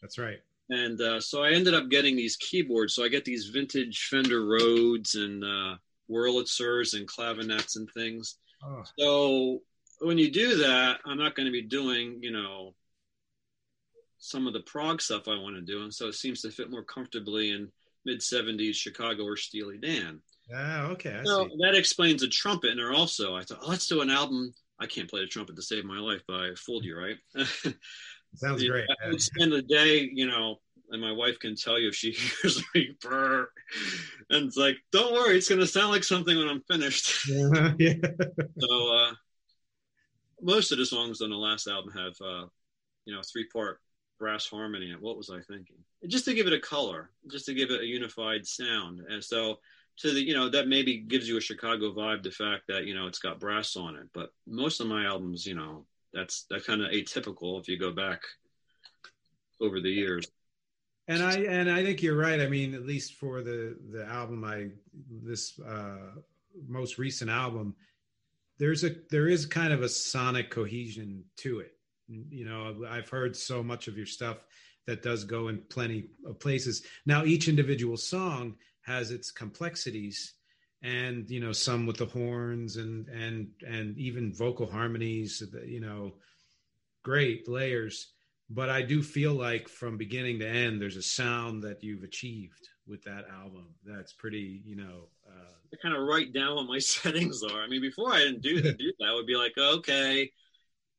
C: That's right.
D: And uh, so I ended up getting these keyboards. So I get these vintage Fender Rhodes and uh, Wurlitzers and clavinets and things. Oh. So when you do that, I'm not going to be doing you know some of the prog stuff I want to do, and so it seems to fit more comfortably in mid '70s Chicago or Steely Dan.
C: Ah, okay. I
D: so
C: see.
D: that explains a trumpet in there also. I thought, oh, let's do an album. I can't play the trumpet to save my life, but I fooled you, right?
C: Sounds great.
D: I would spend the day, you know, and my wife can tell you if she hears me burr. And it's like, don't worry, it's going to sound like something when I'm finished.
C: Yeah. yeah.
D: so, uh, most of the songs on the last album have, uh, you know, three part brass harmony what was I thinking? Just to give it a color, just to give it a unified sound. And so to the you know that maybe gives you a Chicago vibe. The fact that you know it's got brass on it, but most of my albums, you know, that's that kind of atypical if you go back over the years.
C: And I and I think you're right. I mean, at least for the the album, I this uh, most recent album, there's a there is kind of a sonic cohesion to it you know i've heard so much of your stuff that does go in plenty of places now each individual song has its complexities and you know some with the horns and and and even vocal harmonies you know great layers but i do feel like from beginning to end there's a sound that you've achieved with that album that's pretty you know uh,
D: I kind of write down what my settings are. I mean, before I didn't do do that I would be like, okay,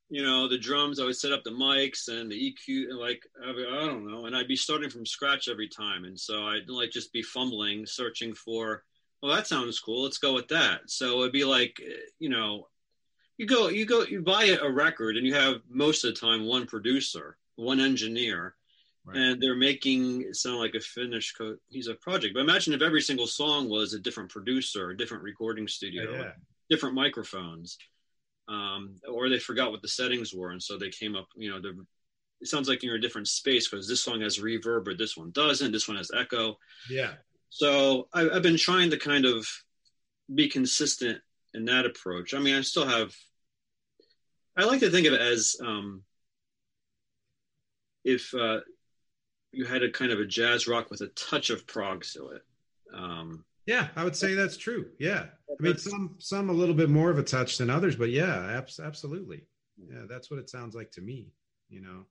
D: you know, the drums. I would set up the mics and the EQ, and like I, I don't know, and I'd be starting from scratch every time, and so I'd like just be fumbling, searching for well, that sounds cool. Let's go with that. So it'd be like, you know, you go, you go, you buy a record and you have most of the time one producer, one engineer, right. and they're making it sound like a finished co- he's a project. But imagine if every single song was a different producer, a different recording studio, yeah, yeah. different microphones. Um, or they forgot what the settings were, and so they came up. You know, it sounds like you're in a different space because this song has reverb, or this one doesn't. This one has echo.
C: Yeah,
D: so I, have been trying to kind of be consistent in that approach. I mean, I still have. I like to think of it as um, if uh, you had a kind of a jazz rock with a touch of prog to it. Um,
C: yeah, I would say that's true. Yeah, I mean, some some a little bit more of a touch than others, but yeah, absolutely. Yeah, that's what it sounds like to me. You know,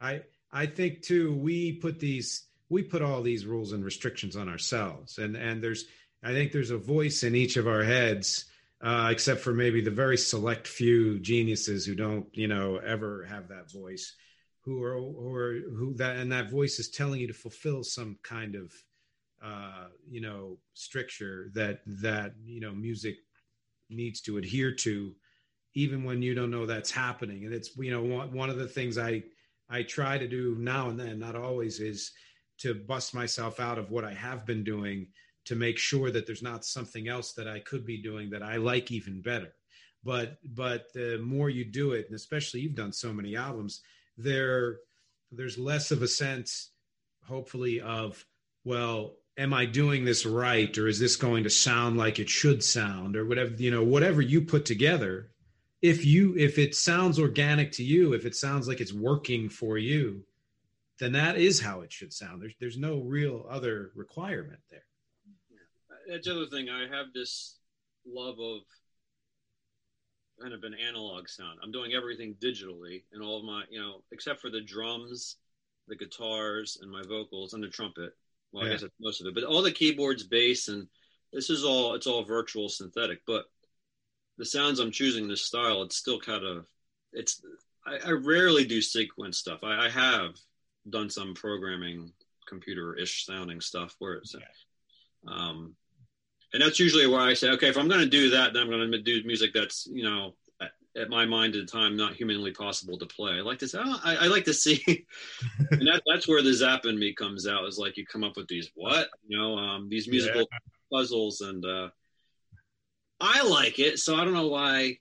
C: I I think too. We put these we put all these rules and restrictions on ourselves and and there's i think there's a voice in each of our heads uh, except for maybe the very select few geniuses who don't you know ever have that voice who are who are who that and that voice is telling you to fulfill some kind of uh, you know stricture that that you know music needs to adhere to even when you don't know that's happening and it's you know one, one of the things i i try to do now and then not always is to bust myself out of what I have been doing to make sure that there's not something else that I could be doing that I like even better. But but the more you do it, and especially you've done so many albums, there there's less of a sense, hopefully, of well, am I doing this right, or is this going to sound like it should sound, or whatever you know, whatever you put together. If you if it sounds organic to you, if it sounds like it's working for you, then that is how it should sound. There's there's no real other requirement there.
D: That's the other thing. I have this love of kind of an analog sound. I'm doing everything digitally, and all of my, you know, except for the drums, the guitars, and my vocals, and the trumpet. Well, yeah. I guess that's most of it. But all the keyboards, bass, and this is all it's all virtual synthetic. But the sounds I'm choosing this style, it's still kind of it's. I, I rarely do sequence stuff. I, I have done some programming computer-ish sounding stuff where it's um and that's usually where i say okay if i'm going to do that then i'm going to do music that's you know at, my mind at the time not humanly possible to play i like to say oh, I, I, like to see and that, that's where the Zappa in me comes out is like you come up with these what you know um these musical yeah. puzzles and uh i like it so i don't know why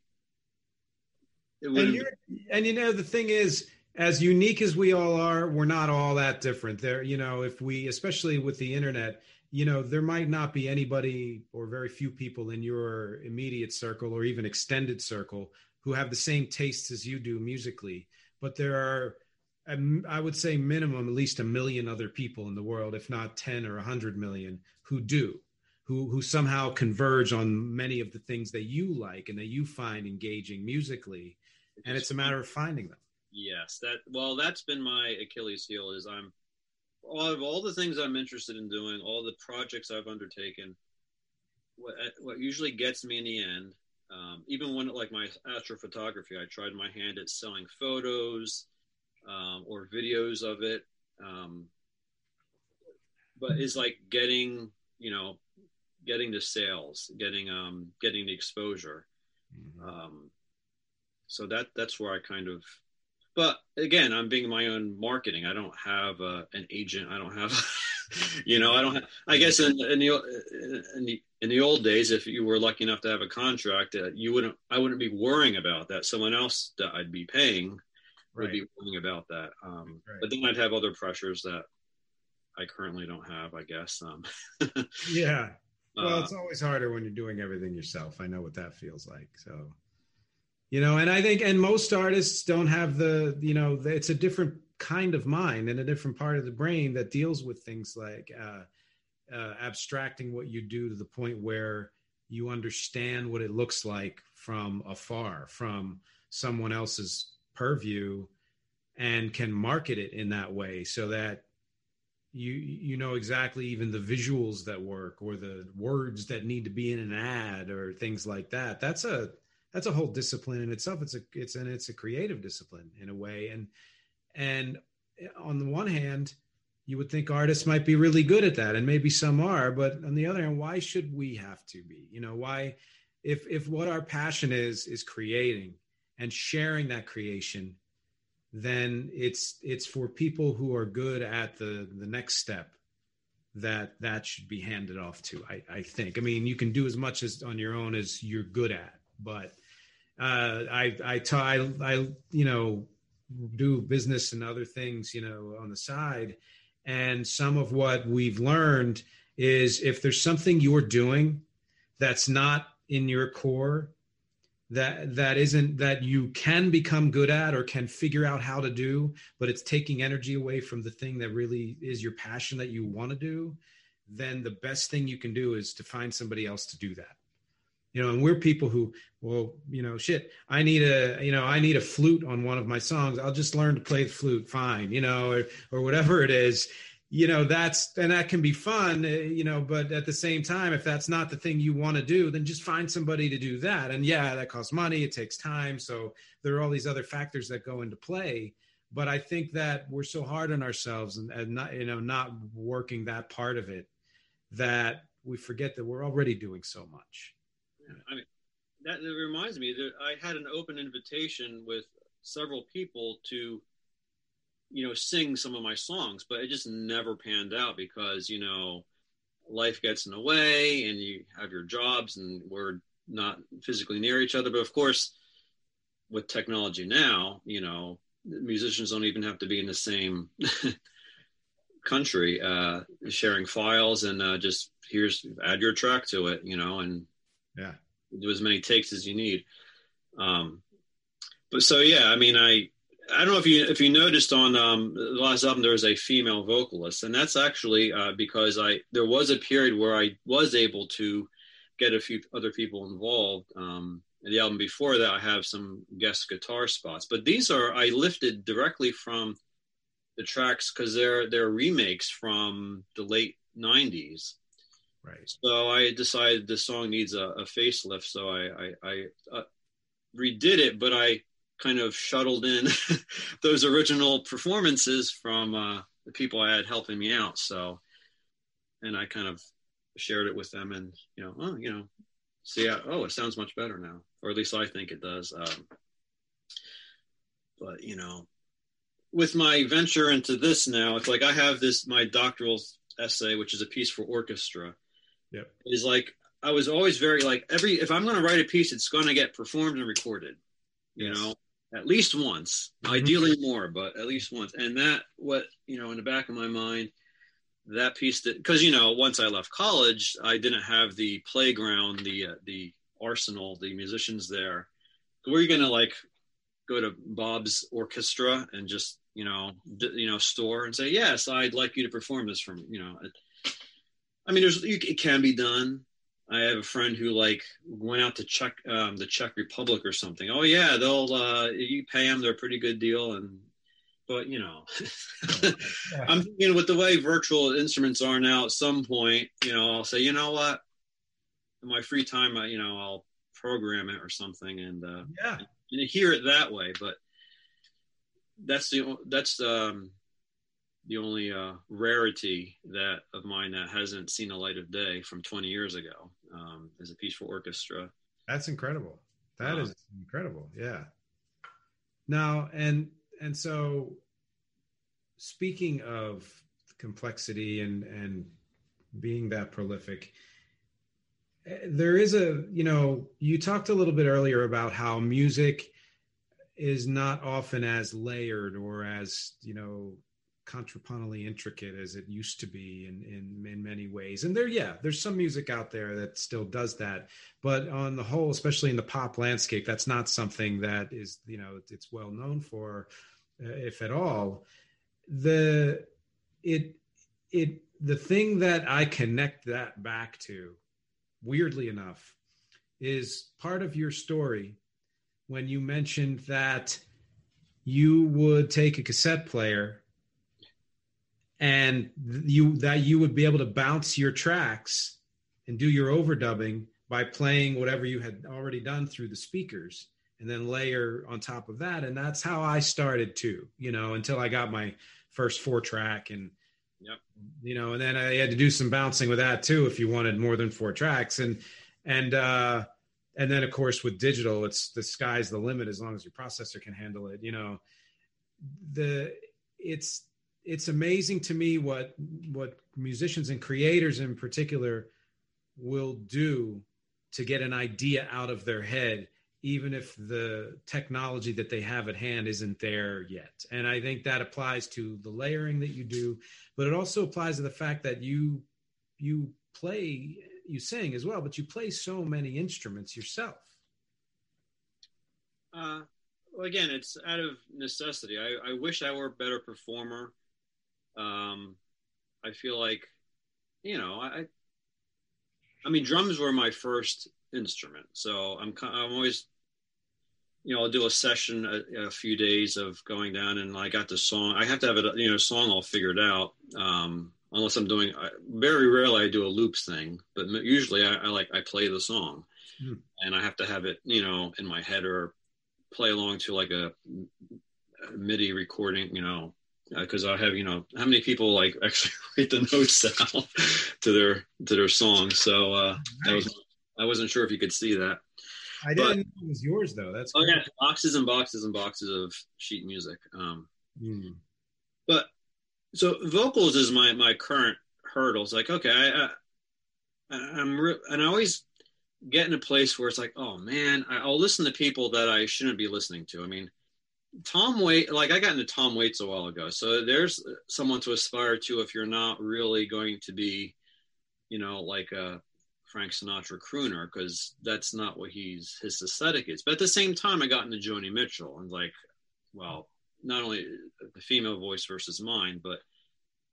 C: and, and you know the thing is as unique as we all are, we're not all that different. There, you know, if we, especially with the internet, you know, there might not be anybody or very few people in your immediate circle or even extended circle who have the same tastes as you do musically. But there are, um, I would say, minimum at least a million other people in the world, if not 10 or 100 million, who do. Who, who somehow converge on many of the things that you like and that you find engaging musically. And it's a matter of finding them.
D: Yes, that well, that's been my Achilles heel. Is I'm all of all the things I'm interested in doing, all the projects I've undertaken. What what usually gets me in the end, um, even when like my astrophotography, I tried my hand at selling photos um, or videos of it, um, but it's like getting you know getting the sales, getting um getting the exposure. Mm-hmm. Um, so that that's where I kind of but again i'm being my own marketing i don't have uh, an agent i don't have you know i don't have i guess in, in, the, in the in the old days if you were lucky enough to have a contract uh, you wouldn't i wouldn't be worrying about that. Someone else that i'd be paying would right. be worrying about that. Um, right. but then i'd have other pressures that i currently don't have i guess um,
C: yeah. Well uh, it's always harder when you're doing everything yourself. I know what that feels like so. You know and i think and most artists don't have the you know it's a different kind of mind and a different part of the brain that deals with things like uh, uh, abstracting what you do to the point where you understand what it looks like from afar, from someone else's purview, and can market it in that way so that you you know exactly even the visuals that work or the words that need to be in an ad or things like that. That's a that's a whole discipline in itself. It's a it's and it's a creative discipline in a way. And and on the one hand, you would think artists might be really good at that and maybe some are but on the other hand why should we have to be? You know why if if what our passion is is creating and sharing that creation then it's it's for people who are good at the the next step that that should be handed off to i i think. I mean you can do as much as on your own as you're good at but uh i i t- I, I you know do business and other things you know on the side. And some of what we've learned is if there's something you're doing that's not in your core, that that isn't that you can become good at or can figure out how to do, but it's taking energy away from the thing that really is your passion that you want to do, then the best thing you can do is to find somebody else to do that you know and we're people who well you know shit i need a you know i need a flute on one of my songs. I'll just learn to play the flute fine you know or, or whatever it is. You know that's and that can be fun uh, you know but at the same time if that's not the thing you want to do then just find somebody to do that. And yeah that costs money it takes time so there are all these other factors that go into play. But i think that we're so hard on ourselves and, and not you know not working that part of it that we forget that we're already doing so much
D: I mean, that, that reminds me that I had an open invitation with several people to, you know, sing some of my songs, but it just never panned out because, you know, life gets in the way and you have your jobs and we're not physically near each other. But of course, with technology now, you know, musicians don't even have to be in the same country, uh, sharing files and uh, just here's add your track to it, you know, and
C: yeah.
D: Do as many takes as you need. Um but so yeah i mean i i don't know if you if you noticed on um the last album there was a female vocalist and that's actually uh because i there was a period where i was able to get a few other people involved. Um the album before that i have some guest guitar spots but these are i lifted directly from the tracks because they're they're remakes from the late 90s
C: Right.
D: So I decided the song needs a, a facelift. So I, I, I uh, redid it, but I kind of shuttled in those original performances from uh, the people I had helping me out. So, and I kind of shared it with them and, you know, oh, you know, see, how, oh, it sounds much better now, or at least I think it does. Um, but, you know, with my venture into this now, it's like I have this, my doctoral essay, which is a piece for orchestra
C: Yep.
D: Is like I was always very like every if I'm going to write a piece, it's going to get performed and recorded. You yes. know, at least once, mm-hmm. ideally more, but at least once. And that what you know in the back of my mind, that piece that because you know once I left college, I didn't have the playground, the uh, the arsenal, the musicians there. Were you going to like go to Bob's orchestra and just you know d- you know store and say yes, I'd like you to perform this for me. You know, I mean, there's it can be done. I have a friend who like went out to Czech, um, the Czech Republic or something. Oh yeah, they'll uh, you pay them, they're a pretty good deal. And but you know, I'm thinking with the way virtual instruments are now. At some point, you know, I'll say, you know what, in my free time, I, you know, I'll program it or something, and uh,
C: yeah,
D: and hear it that way. But that's the that's um the only uh, rarity that of mine that hasn't seen the light of day from 20 years ago um, is a piece for orchestra.
C: That's incredible. That is incredible. Yeah. Now and and so speaking of complexity and and being that prolific eh, there is a you know you talked a little bit earlier about how music is not often as layered or as you know contrapuntally intricate as it used to be in, in in many ways. And there yeah there's some music out there that still does that. But on the whole especially in the pop landscape that's not something that is you know it's well known for uh, if at all. The it it the thing that I connect that back to, weirdly enough, is part of your story when you mentioned that you would take a cassette player and you that you would be able to bounce your tracks and do your overdubbing by playing whatever you had already done through the speakers and then layer on top of that. And that's how i started too you know until i got my first four track and
D: yep.
C: you know and then i had to do some bouncing with that too if you wanted more than four tracks. And and uh and then of course with digital it's the sky's the limit as long as your processor can handle it you know. The it's it's amazing to me what what musicians and creators in particular will do to get an idea out of their head even if the technology that they have at hand isn't there yet. And i think that applies to the layering that you do but it also applies to the fact that you you play you sing as well but you play so many instruments yourself.
D: Uh, well, again it's out of necessity. I, I wish i were a better performer um, i feel like you know i i mean drums were my first instrument so i'm i'm always you know, I'll do a session a, a, few days of going down and I got the song. I have to have it, you know, song all figured out. Um, unless I'm doing, I, very rarely I do a loops thing, but usually I, I like, I play the song hmm. and I have to have it, you know, in my head or play along to like a, a MIDI recording, you know, because uh, I have, you know, how many people like actually write the notes down to their, to their songs. So, uh, nice. was, I wasn't sure if you could see that.
C: I didn't but, know it was yours though. That's
D: oh yeah, boxes and boxes and boxes of sheet music. Um, mm. But so vocals is my my current hurdles. Like okay, I, I am re- and I always get in a place where it's like, oh man, I'll listen to people that I shouldn't be listening to. I mean, Tom Waits, like I got into Tom Waits a while ago, so there's someone to aspire to if you're not really going to be, you know, like a Frank Sinatra crooner because that's not what he's his aesthetic is. But at the same time, I got into Joni Mitchell and like, well, not only the female voice versus mine, but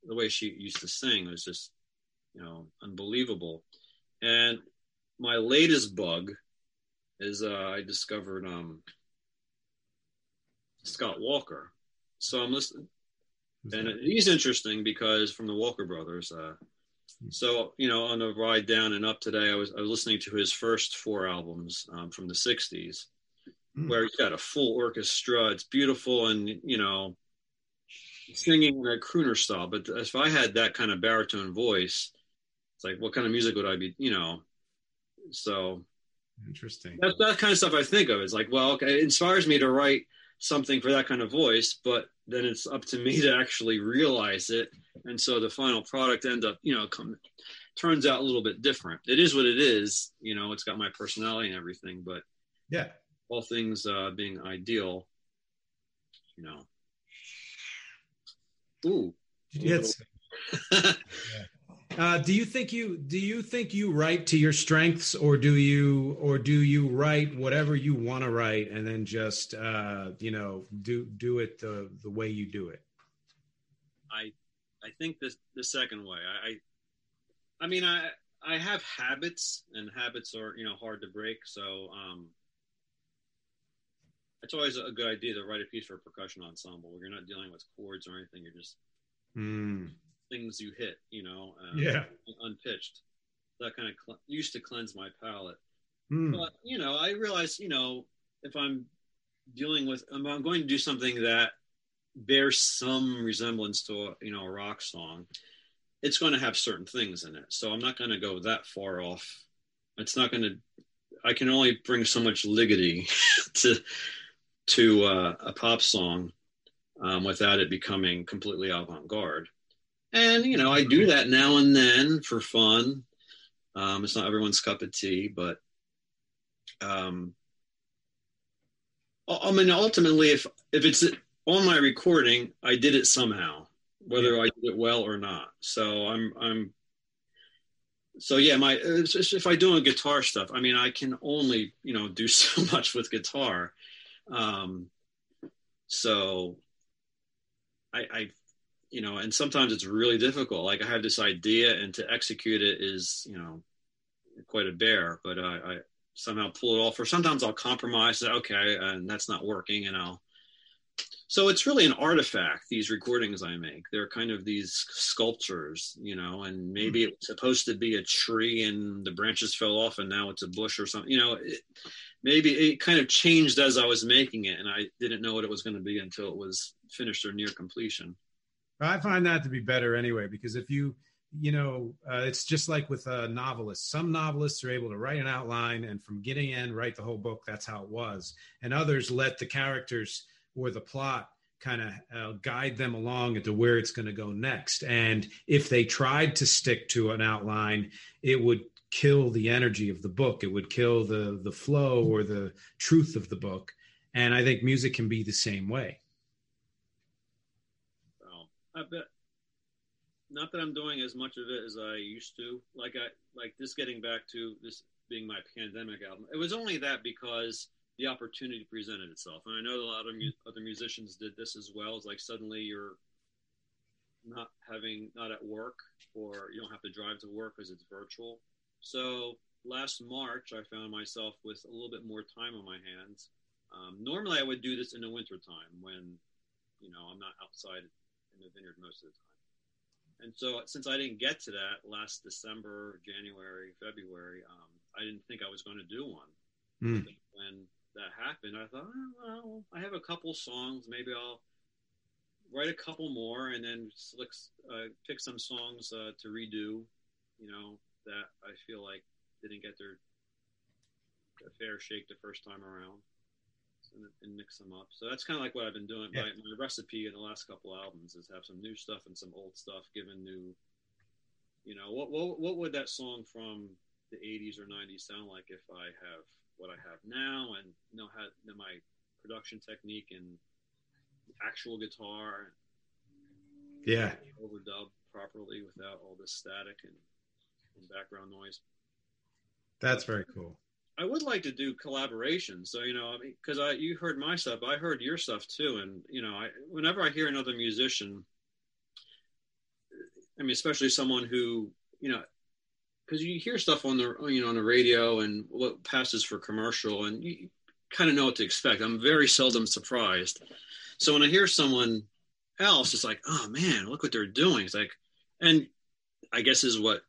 D: the way she used to sing was just, you know, unbelievable. And my latest bug is uh, I discovered um, Scott Walker. So I'm listening, and he's interesting because from the Walker Brothers, uh, so you know, on the ride down and up today, I was I was listening to his first four albums um, from the '60s, mm. where he's got a full orchestra. It's beautiful, and you know, singing in a crooner style. But if I had that kind of baritone voice, it's like, what kind of music would I be? You know, so
C: interesting.
D: That's that kind of stuff I think of. It's like, well, okay, it inspires me to write something for that kind of voice, but then it's up to me to actually realize it. And so the final product end up you know come turns out a little bit different. It is what it is you know it's got my personality and everything but
C: yeah.
D: all things uh being ideal you know. Ooh.
C: Yes uh, do you think you do you think you write to your strengths or do you or do you write whatever you want to write and then just uh, you know do do it the the way you do it
D: i I think this the second way. I, I mean, I I have habits, and habits are you know hard to break. So um, it's always a good idea to write a piece for a percussion ensemble where you're not dealing with chords or anything. You're just
C: mm.
D: Things you hit, you know,
C: um, yeah,
D: unpitched. That kind of cl- used to cleanse my palate.
C: Mm.
D: But you know, I realize you know if I'm dealing with, I'm going to do something that bears some resemblance to a, you know a rock song, it's going to have certain things in it. So I'm not going to go that far off. It's not going to. I can only bring so much liggity to to uh, a pop song um, without it becoming completely avant-garde. And you know, I do that now and then for fun. Um, it's not everyone's cup of tea, but um, I mean, ultimately, if if it's on my recording, I did it somehow, whether yeah. I did it well or not. So I'm I'm so yeah, my if I do a guitar stuff, I mean, I can only you know do so much with guitar. Um, so I, I you know, and sometimes it's really difficult. Like I have this idea, and to execute it is, you know, quite a bear. But I, I somehow pull it off. Or sometimes I'll compromise. Okay, and that's not working, and I'll. So it's really an artifact. These recordings I make, they're kind of these sculptures, you know. And maybe hmm. it's supposed to be a tree, and the branches fell off, and now it's a bush or something. You know, it, maybe it kind of changed as I was making it, and I didn't know what it was going to be until it was finished or near completion.
C: I find that to be better anyway, because if you, you know, uh, it's just like with a novelist. Some novelists are able to write an outline and from beginning end write the whole book. That's how it was. And others let the characters or the plot kind of uh, guide them along into where it's going to go next. And if they tried to stick to an outline, it would kill the energy of the book. It would kill the the flow or the truth of the book. And I think music can be the same way.
D: I bet not that I'm doing as much of it as I used to. Like I like this getting back to this being my pandemic album. It was only that because the opportunity presented itself, and I know a lot of mu- other musicians did this as well. It's like suddenly you're not having not at work or you don't have to drive to work because it's virtual. So last March, I found myself with a little bit more time on my hands. Um, normally, I would do this in the wintertime when you know I'm not outside in the vineyard most of the time. And so, since I didn't get to that last December, January, February, um, I didn't think I was going to do one. Mm. When that happened, I thought, oh, well, I have a couple songs. Maybe I'll write a couple more and then select, uh, pick some songs uh, to redo. You know that I feel like didn't get their, their fair shake the first time around and, and mix them up. So that's kind of like what I've been doing. Yeah. My, my recipe in the last couple albums is have some new stuff and some old stuff, given new. You know, what what what would that song from the '80s or '90s sound like if I have what I have now and know how know my production technique and actual guitar.
C: Yeah.
D: Overdub properly without all this static and, and background noise.
C: That's very cool.
D: I would like to do collaborations. So you know, because I, you heard my stuff, I heard your stuff too, and you know, I, whenever I hear another musician, I mean, especially someone who you know, because you hear stuff on the you know on the radio and what passes for commercial, and you kind of know what to expect. I'm very seldom surprised. So when I hear someone else, it's like, oh man, look what they're doing. It's like, and I guess is what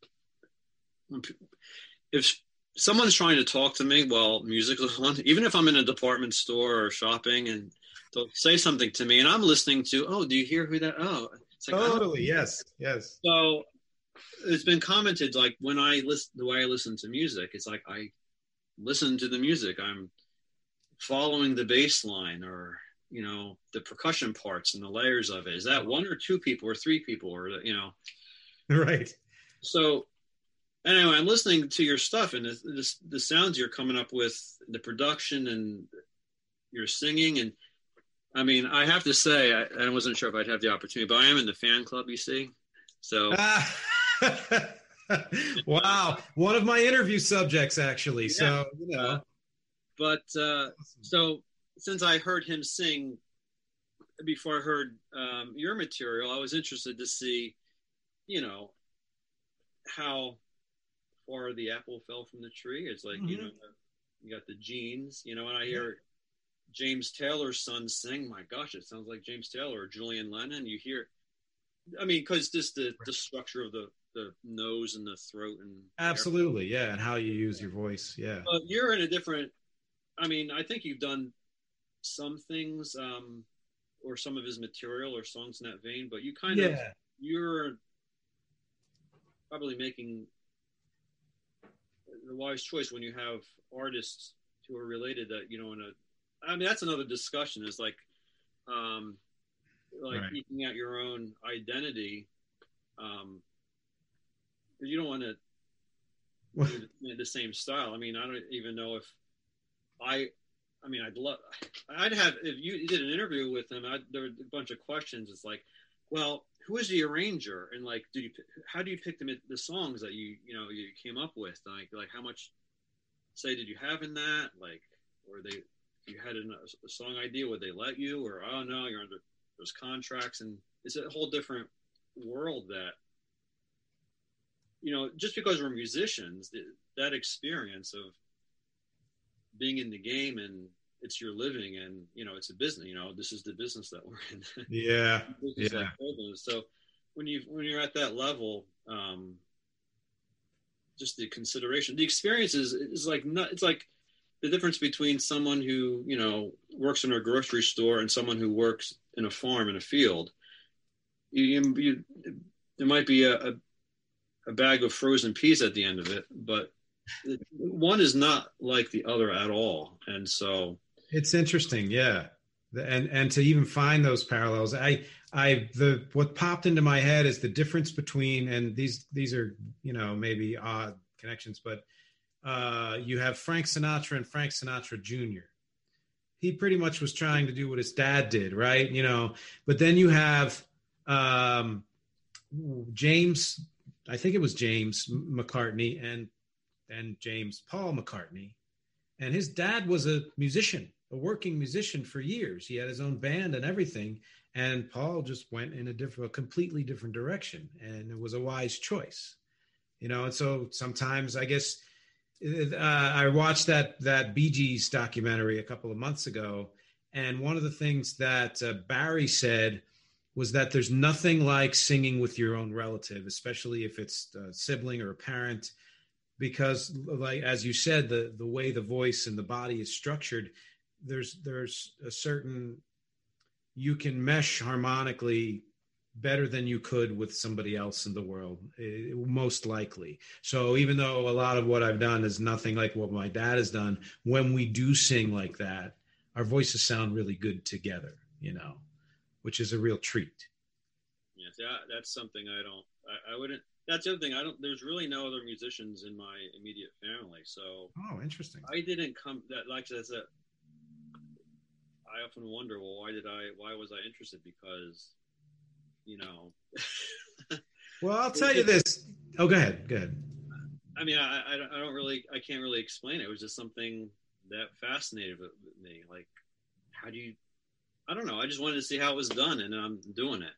D: if someone's trying to talk to me while music is on, even if I'm in a department store or shopping, and they'll say something to me, and I'm listening to, oh, do you hear who that? Oh,
C: it's like, oh. totally, yes, yes.
D: So it's been commented like when I listen, the way I listen to music, it's like I listen to the music. I'm following the bass line or you know the percussion parts and the layers of it. Is that one or two people or three people or you know?
C: Right.
D: So anyway, I'm listening to your stuff and the, the, the, sounds you're coming up with, the production and your singing. And I mean, I have to say, I, I, wasn't sure if I'd have the opportunity, but I am in the fan club, you see. So.
C: wow. One of my interview subjects, actually. Yeah. So,
D: you know. But uh, so since I heard him sing before I heard um, your material, I was interested to see, you know, how far the apple fell from the tree. It's like, mm-hmm. you know, you got the genes, you know, and I hear yeah. James Taylor's son sing, my gosh, it sounds like James Taylor or Julian Lennon. You hear, I mean, because just the, the structure of the, the nose and the throat and
C: absolutely, yeah, and how you use your voice, yeah.
D: But you're in a different. I mean, I think you've done some things, um, or some of his material or songs in that vein, but you kind yeah. of you're probably making the wise choice when you have artists who are related that you know in a i mean that's another discussion is like um like right. eking out your own identity um you don't want to do the, same style i mean i don't even know if i I mean, I'd love, I'd have, if you did an interview with him, I'd, there were a bunch of questions. It's like, well, who is the arranger? And like do you how do you pick the the songs that you you know you came up with? Like like how much say did you have in that? Like or they you had a, a song idea would they let you? Or oh no you're under there's contracts, and it's a whole different world that you know just because we're musicians that experience of being in the game and it's your living and you know it's a business you know this is the business that we're in.
C: Yeah. Yeah.
D: so when you when you're at that level um just the consideration the experience is, is like not it's like the difference between someone who you know works in a grocery store and someone who works in a farm in a field. You, you there might be a, a, a bag of frozen peas at the end of it but one is not like the other at all. And so
C: it's interesting yeah. And and to even find those parallels i i the what popped into my head is the difference between and these these are you know maybe odd connections but uh you have frank sinatra and frank sinatra jr he pretty much was trying to do what his dad did right you know? But then you have um james i think it was james mccartney and and james paul mccartney. And his dad was a musician a working musician for years. He had his own band and everything. And Paul just went in a different, a completely different direction, and it was a wise choice, you know. And so sometimes, I guess, uh, I watched that that Bee Gees documentary a couple of months ago, and one of the things that uh, Barry said was that there's nothing like singing with your own relative, especially if it's a sibling or a parent, because, like as you said, the the way the voice and the body is structured there's there's a certain you can mesh harmonically better than you could with somebody else in the world eh, most likely. So even though a lot of what i've done is nothing like what my dad has done when we do sing like that our voices sound really good together you know which is a real treat.
D: Yeah that's something i don't I, I wouldn't that's the other thing i don't there's really no other musicians in my immediate family so
C: oh interesting.
D: I didn't come that like I said I often wonder, well, why did I? Why was I interested? Because, you know.
C: well, I'll tell you this. Oh, go ahead. Go ahead.
D: I mean, I, I don't really, I can't really explain it. It was just something that fascinated me. Like, how do you? I don't know. I just wanted to see how it was done, and I'm doing it.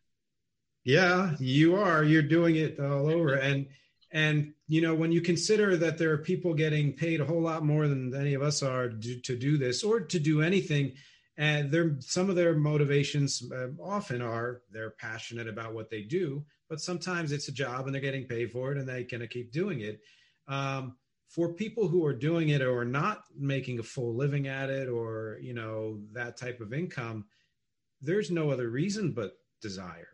C: Yeah, you are. You're doing it all over, and and you know when you consider that there are people getting paid a whole lot more than any of us are to, to do this or to do anything and their some of their motivations uh, often are they're passionate about what they do but sometimes it's a job and they're getting paid for it and they kind of keep doing it. Um, for people who are doing it or not making a full living at it or you know that type of income there's no other reason but desire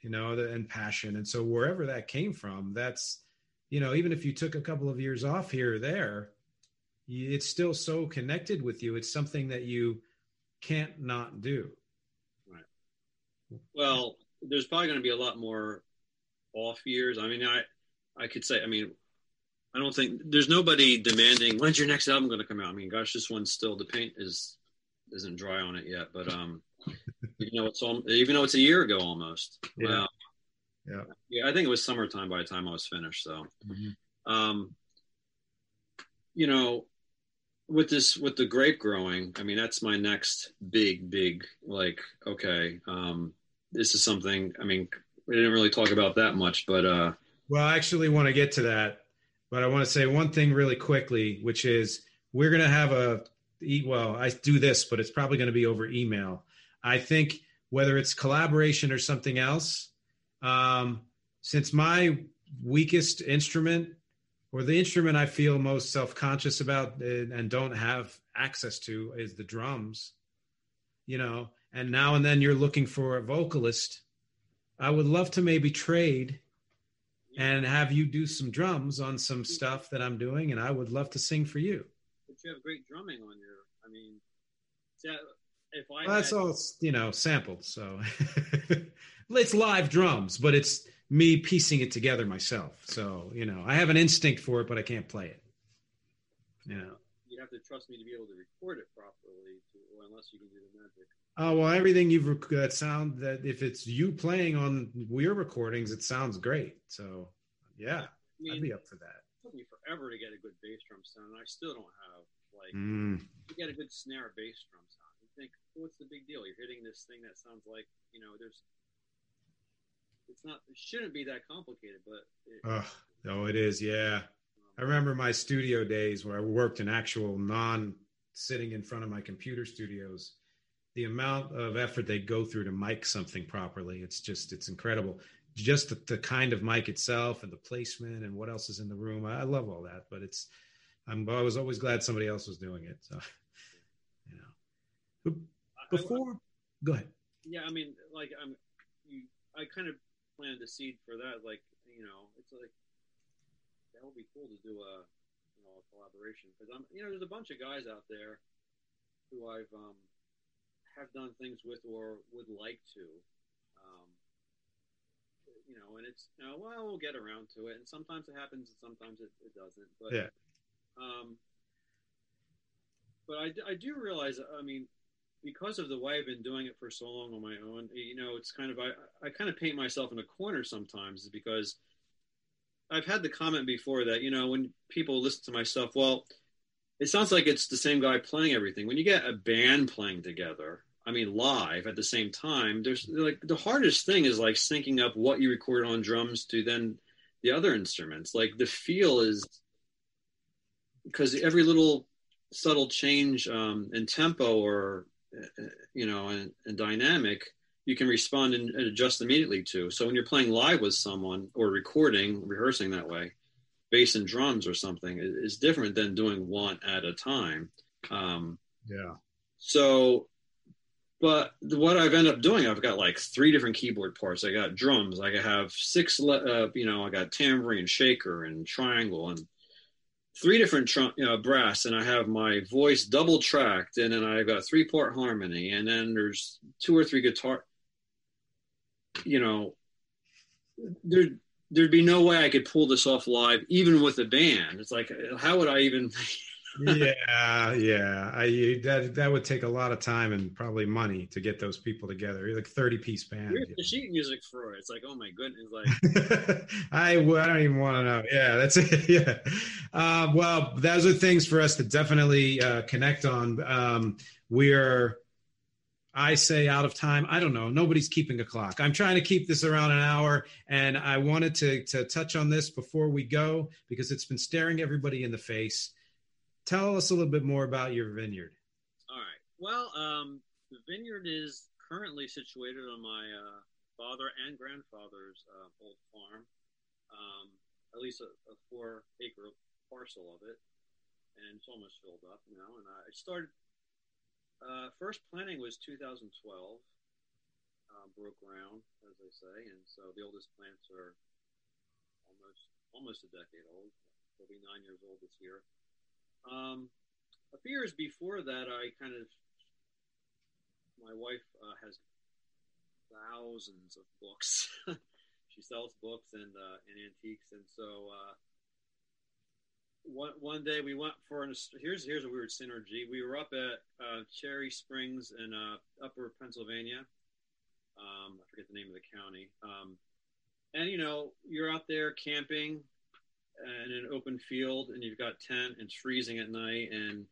C: you know and passion. And so wherever that came from that's you know even if you took a couple of years off here or there it's still so connected with you. It's something that you can't not do.
D: Right. Well, there's probably going to be a lot more off years. I mean, I I could say, I mean, I don't think there's nobody demanding when's your next album going to come out. I mean, gosh, this one's still the paint is isn't dry on it yet, but um, you know, it's all, even though it's a year ago almost.
C: Yeah.
D: yeah. Yeah. I think it was summertime by the time I was finished. So, mm-hmm. um, you know, with this with the grape growing i mean that's my next big big like okay um this is something i mean we didn't really talk about that much but uh
C: well i actually want to get to that but i want to say one thing really quickly which is we're going to have a well i do this but it's probably going to be over email. I think whether it's collaboration or something else um since my weakest instrument or the instrument I feel most self conscious about eh, and don't have access to is the drums, you know, and now and then you're looking for a vocalist. I would love to maybe trade and have you do some drums on some stuff that I'm doing, and I would love to sing for you.
D: But you have great drumming on your, I mean, if I
C: well, that's all you know sampled, so it's live drums, but it's me piecing it together myself. So, you know, I have an instinct for it, but I can't play it. You know.
D: You have to trust me to be able to record it properly, to, or unless you can do the magic.
C: Oh well, everything you've rec- that sound that if it's you playing on your recordings, it sounds great. So, yeah, I mean, I'd be up for that.
D: It took me forever to get a good bass drum sound, and I still don't have like mm. to get a good snare bass drum sound. It think, what's the big deal? You're hitting this thing that sounds like you know, there's. It's not. It shouldn't be that complicated, but. It,
C: oh, oh, it is. Yeah, I remember my studio days where I worked in actual non sitting in front of my computer studios. The amount of effort they go through to mic something properly, it's just it's incredible. Just the, the kind of mic itself and the placement and what else is in the room. I, I love all that, but it's I'm I was always glad somebody else was doing it. So, you know, before, I, go ahead.
D: Yeah, I mean, like I'm, you, I kind of planted the seed for that. Like, you know, it's like that would be cool to do a, you know, a collaboration because I'm, you know, there's a bunch of guys out there who I've um, have done things with or would like to. Um, you know, and it's you know, well, we'll get around to it, and sometimes it happens, and sometimes it, it doesn't. But
C: yeah.
D: Um, but I, I do realize, I mean, because of the way I've been doing it for so long on my own, you know, it's kind of I, I kind of paint myself in a corner sometimes because I've had the comment before that you know when people listen to my stuff, well, it sounds like it's the same guy playing everything. When you get a band playing together, I mean, live at the same time, there's like the hardest thing is like syncing up what you record on drums to then the other instruments. Like the feel is because every little subtle change um, in tempo or you know and, and dynamic you can respond and, and, adjust immediately to so when you're playing live with someone or recording rehearsing that way bass and drums or something is different than doing one at a time um,
C: yeah
D: so but what I've ended up doing, I've got like three different keyboard parts. I got drums. I have six, uh, you know, I got tambourine, shaker, and triangle, and three different tr- know, uh, brass, and I have my voice double tracked, and then I've got three part harmony, and then there's two or three guitar. You know, there there'd be no way I could pull this off live, even with a band. It's like, how would I even?
C: yeah, yeah. I that that would take a lot of time and probably money to get those people together. Like thirty piece band.
D: Here's the sheet music for it. It's like, oh my goodness, like
C: I I don't even want to know. Yeah, that's it. Yeah. Uh, well, those are things for us to definitely uh, connect on. Um, we're. I say out of time. I don't know. Nobody's keeping a clock. I'm trying to keep this around an hour, and I wanted to to touch on this before we go because it's been staring everybody in the face tell us a little bit more about your vineyard.
D: All right. Well, um, the vineyard is currently situated on my uh, father and grandfather's uh, old farm, um, at least a, a, four acre parcel of it, and it's almost filled up now. And I started. Uh, first planting was 2012. Uh, broke ground, as they say, and so the oldest plants are almost almost a decade old. They'll be nine years old this year. Um, a few years before that, I kind of, my wife uh, has thousands of books. she sells books and uh, and antiques, and so uh, one one day we went for an here's here's a weird synergy. We were up at uh, Cherry Springs in uh, Upper Pennsylvania. Um, I forget the name of the county. Um, and you know, you're out there camping, in an open field and you've got tent and it's freezing at night and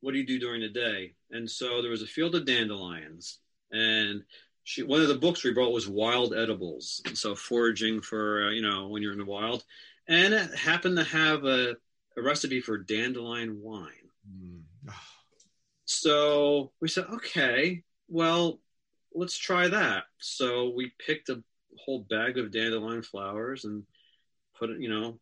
D: what do you do during the day? And so there was a field of dandelions and she, one of the books we brought was wild edibles so foraging for uh, you know when you're in the wild. And it happened to have a, a recipe for dandelion wine. Mm. so we said okay well let's try that. So we picked a whole bag of dandelion flowers and put it you know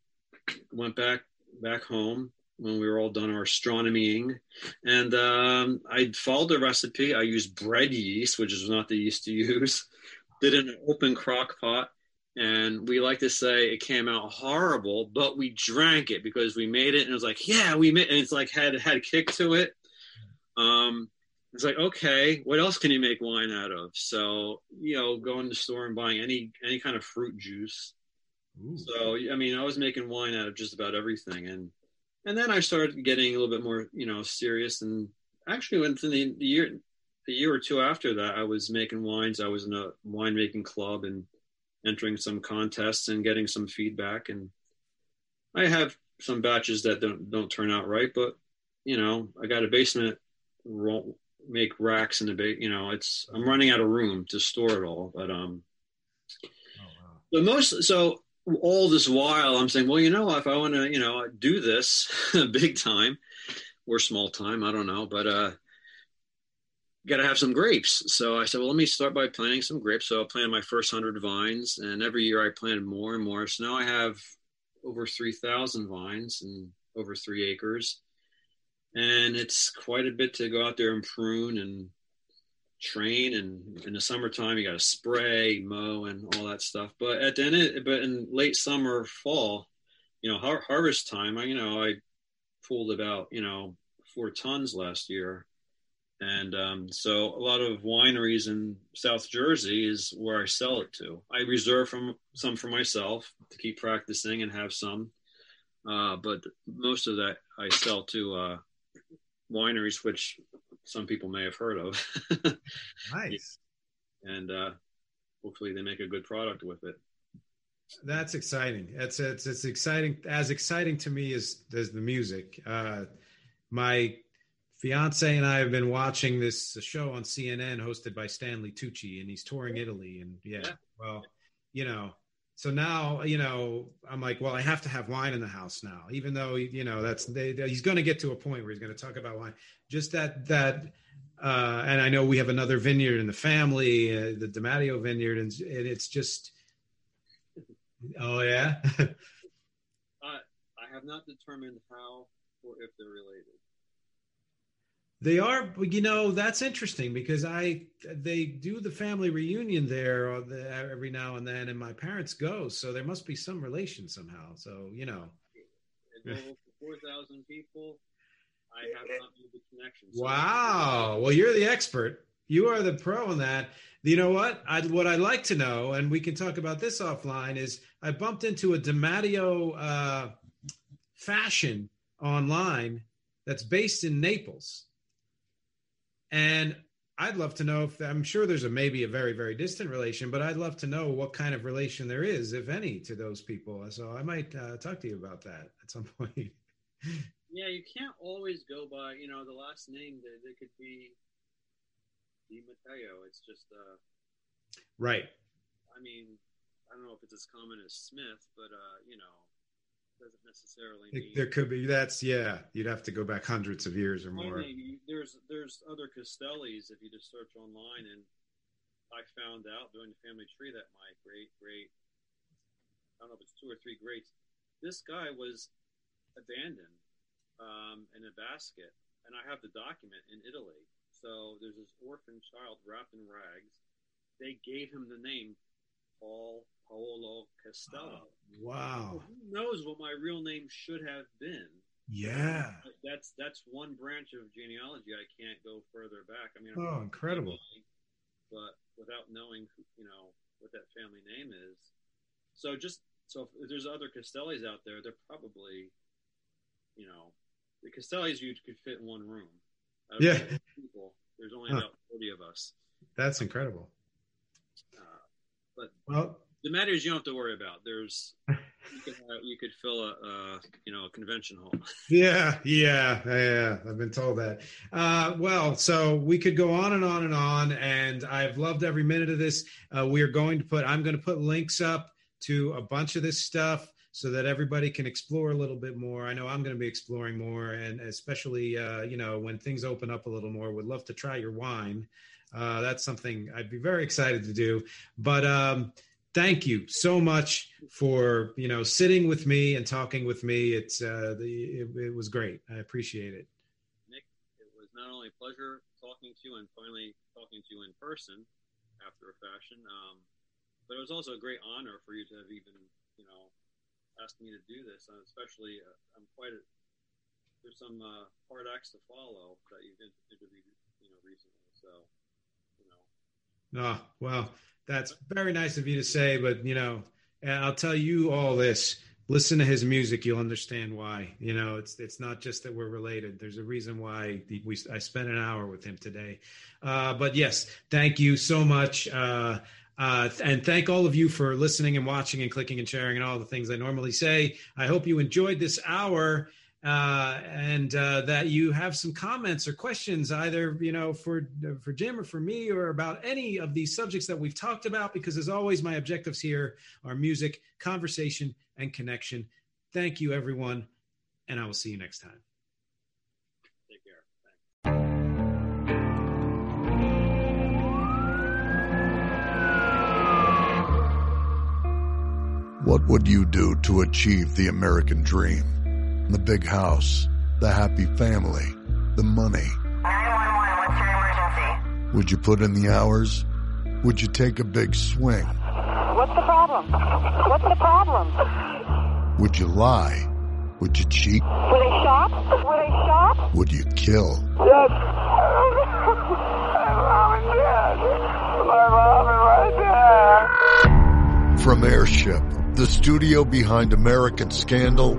D: went back back home when we were all done our astronomying, and um, I followed the recipe. I used bread yeast, which is not the yeast to use. Did an open crock pot, and we like to say it came out horrible, but we drank it because we made it, and it was like, yeah, we made, and it's like had had a kick to it. Um, it's like, okay, what else can you make wine out of? So, you know, going to the store and buying any any kind of fruit juice Ooh. So I mean, I was making wine out of just about everything, and and then I started getting a little bit more, you know, serious. And actually, within the, year, a year or two after that, I was making wines. I was in a winemaking club and entering some contests and getting some feedback. And I have some batches that don't don't turn out right, but you know, I got a basement Won't make racks in the big. You know, it's I'm running out of room to store it all. But um, oh, wow. but most so all this while I'm saying, well, you know, if I want to, you know, do this big time or small time, I don't know, but uh, got to have some grapes. So I said, well, let me start by planting some grapes. So I planted my first hundred vines, and every year I planted more and more. So now I have over three thousand vines and over three acres, and it's quite a bit to go out there and prune and train and in the summertime you got to spray mow and all that stuff. But at the end but in late summer fall you know har- harvest time I, you know i pulled about you know four tons last year. And um, so a lot of wineries in south jersey is where i sell it to. I reserve from some for myself to keep practicing and have some. Uh, but most of that i sell to uh, wineries which some people may have heard of.
C: nice.
D: And uh, hopefully they make a good product with it.
C: That's exciting. It's it's it's exciting as exciting to me as as the music. Uh, my fiance and I have been watching this show on CNN hosted by Stanley Tucci, and he's touring Italy. And yeah, yeah. well, you know, so now you know i'm like well i have to have wine in the house now even though you know that's they, he's going to get to a point where he's going to talk about wine. Just that that uh, and i know we have another vineyard in the family uh, the DiMatteo vineyard and, and it's just oh yeah?
D: Uh, i have not determined how or if they're related
C: they are, you know, that's interesting because I they do the family reunion there every now and then, and my parents go, so there must be some relation somehow. So you know,
D: four thousand people. I have not made the connection.
C: So wow. Well, you're the expert. You are the pro on that. You know what? I what I'd like to know, and we can talk about this offline, is I bumped into a DiMatteo uh, fashion online that's based in Naples and I'd love to know if I'm sure there's a maybe a very very distant relation, but I'd love to know what kind of relation there is, if any, to those people. So I might uh, talk to you about that at some point.
D: yeah, you can't always go by you know the last name. That it could be Di Matteo. It's just uh,
C: right.
D: I mean, I don't know if it's as common as Smith, but uh, you know, doesn't necessarily mean
C: there could be that's yeah you'd have to go back hundreds of years or more.
D: there's there's other castellis if you just search online and i found out during the family tree that my great great i don't know if it's two or three greats this guy was abandoned um, in a basket and i have the document in italy. So there's this orphan child wrapped in rags. They gave him the name paul Paolo Castello. Oh,
C: wow.
D: who knows what my real name should have been?
C: Yeah.
D: That's that's one branch of genealogy. I can't go further back. I mean,
C: oh, I'm incredible.
D: Family, but without knowing, you know, what that family name is. So just so if there's other Castellis out there, they're probably, you know, the Castellis you could fit in one room.
C: yeah.
D: People, there's only huh. about 40 of us.
C: That's incredible.
D: Uh, but
C: well,
D: DiMatteos you don't have to worry about. There's you could, have, you could fill a, a, you know a convention hall.
C: Yeah, yeah, yeah. I've been told that. Uh, well, so we could go on and on and on, and I've loved every minute of this. Uh, we are going to put. I'm going to put links up to a bunch of this stuff so that everybody can explore a little bit more. I know I'm going to be exploring more, and especially uh, you know when things open up a little more, would love to try your wine. Uh, that's something I'd be very excited to do. But um, thank you so much for you know sitting with me and talking with me. It's uh, the, it, it, was great. I appreciate it.
D: Nick, it was not only a pleasure talking to you and finally talking to you in person after a fashion, um, but it was also a great honor for you to have even you know asked me to do this. And especially, uh, I'm quite a, there's some uh, hard acts to follow that you've interviewed you know recently. So you know.
C: Oh well that's very nice of you to say, but you know, I'll tell you all this. Listen to his music, you'll understand why. You know, it's it's not just that we're related. There's a reason why we I spent an hour with him today. Uh, but yes, thank you so much. Uh, uh, and thank all of you for listening and watching and clicking and sharing and all the things I normally say. I hope you enjoyed this hour. Uh, and uh, that you have some comments or questions, either you know for for Jim or for me, or about any of these subjects that we've talked about. Because as always, my objectives here are music, conversation, and connection. Thank you, everyone, and I will see you next time.
D: Take care.
A: What would you do to achieve the American dream? The big house, the happy family, the money.
E: 911, what's your emergency?
A: Would you put in the hours? Would you take a big swing?
E: What's the problem? What's the problem?
A: Would you lie? Would you cheat?
E: Would they shop? Would they shop?
A: Would you kill?
E: Yes. My mom is dead. My mom is right there.
A: From Airship, the studio behind American Scandal,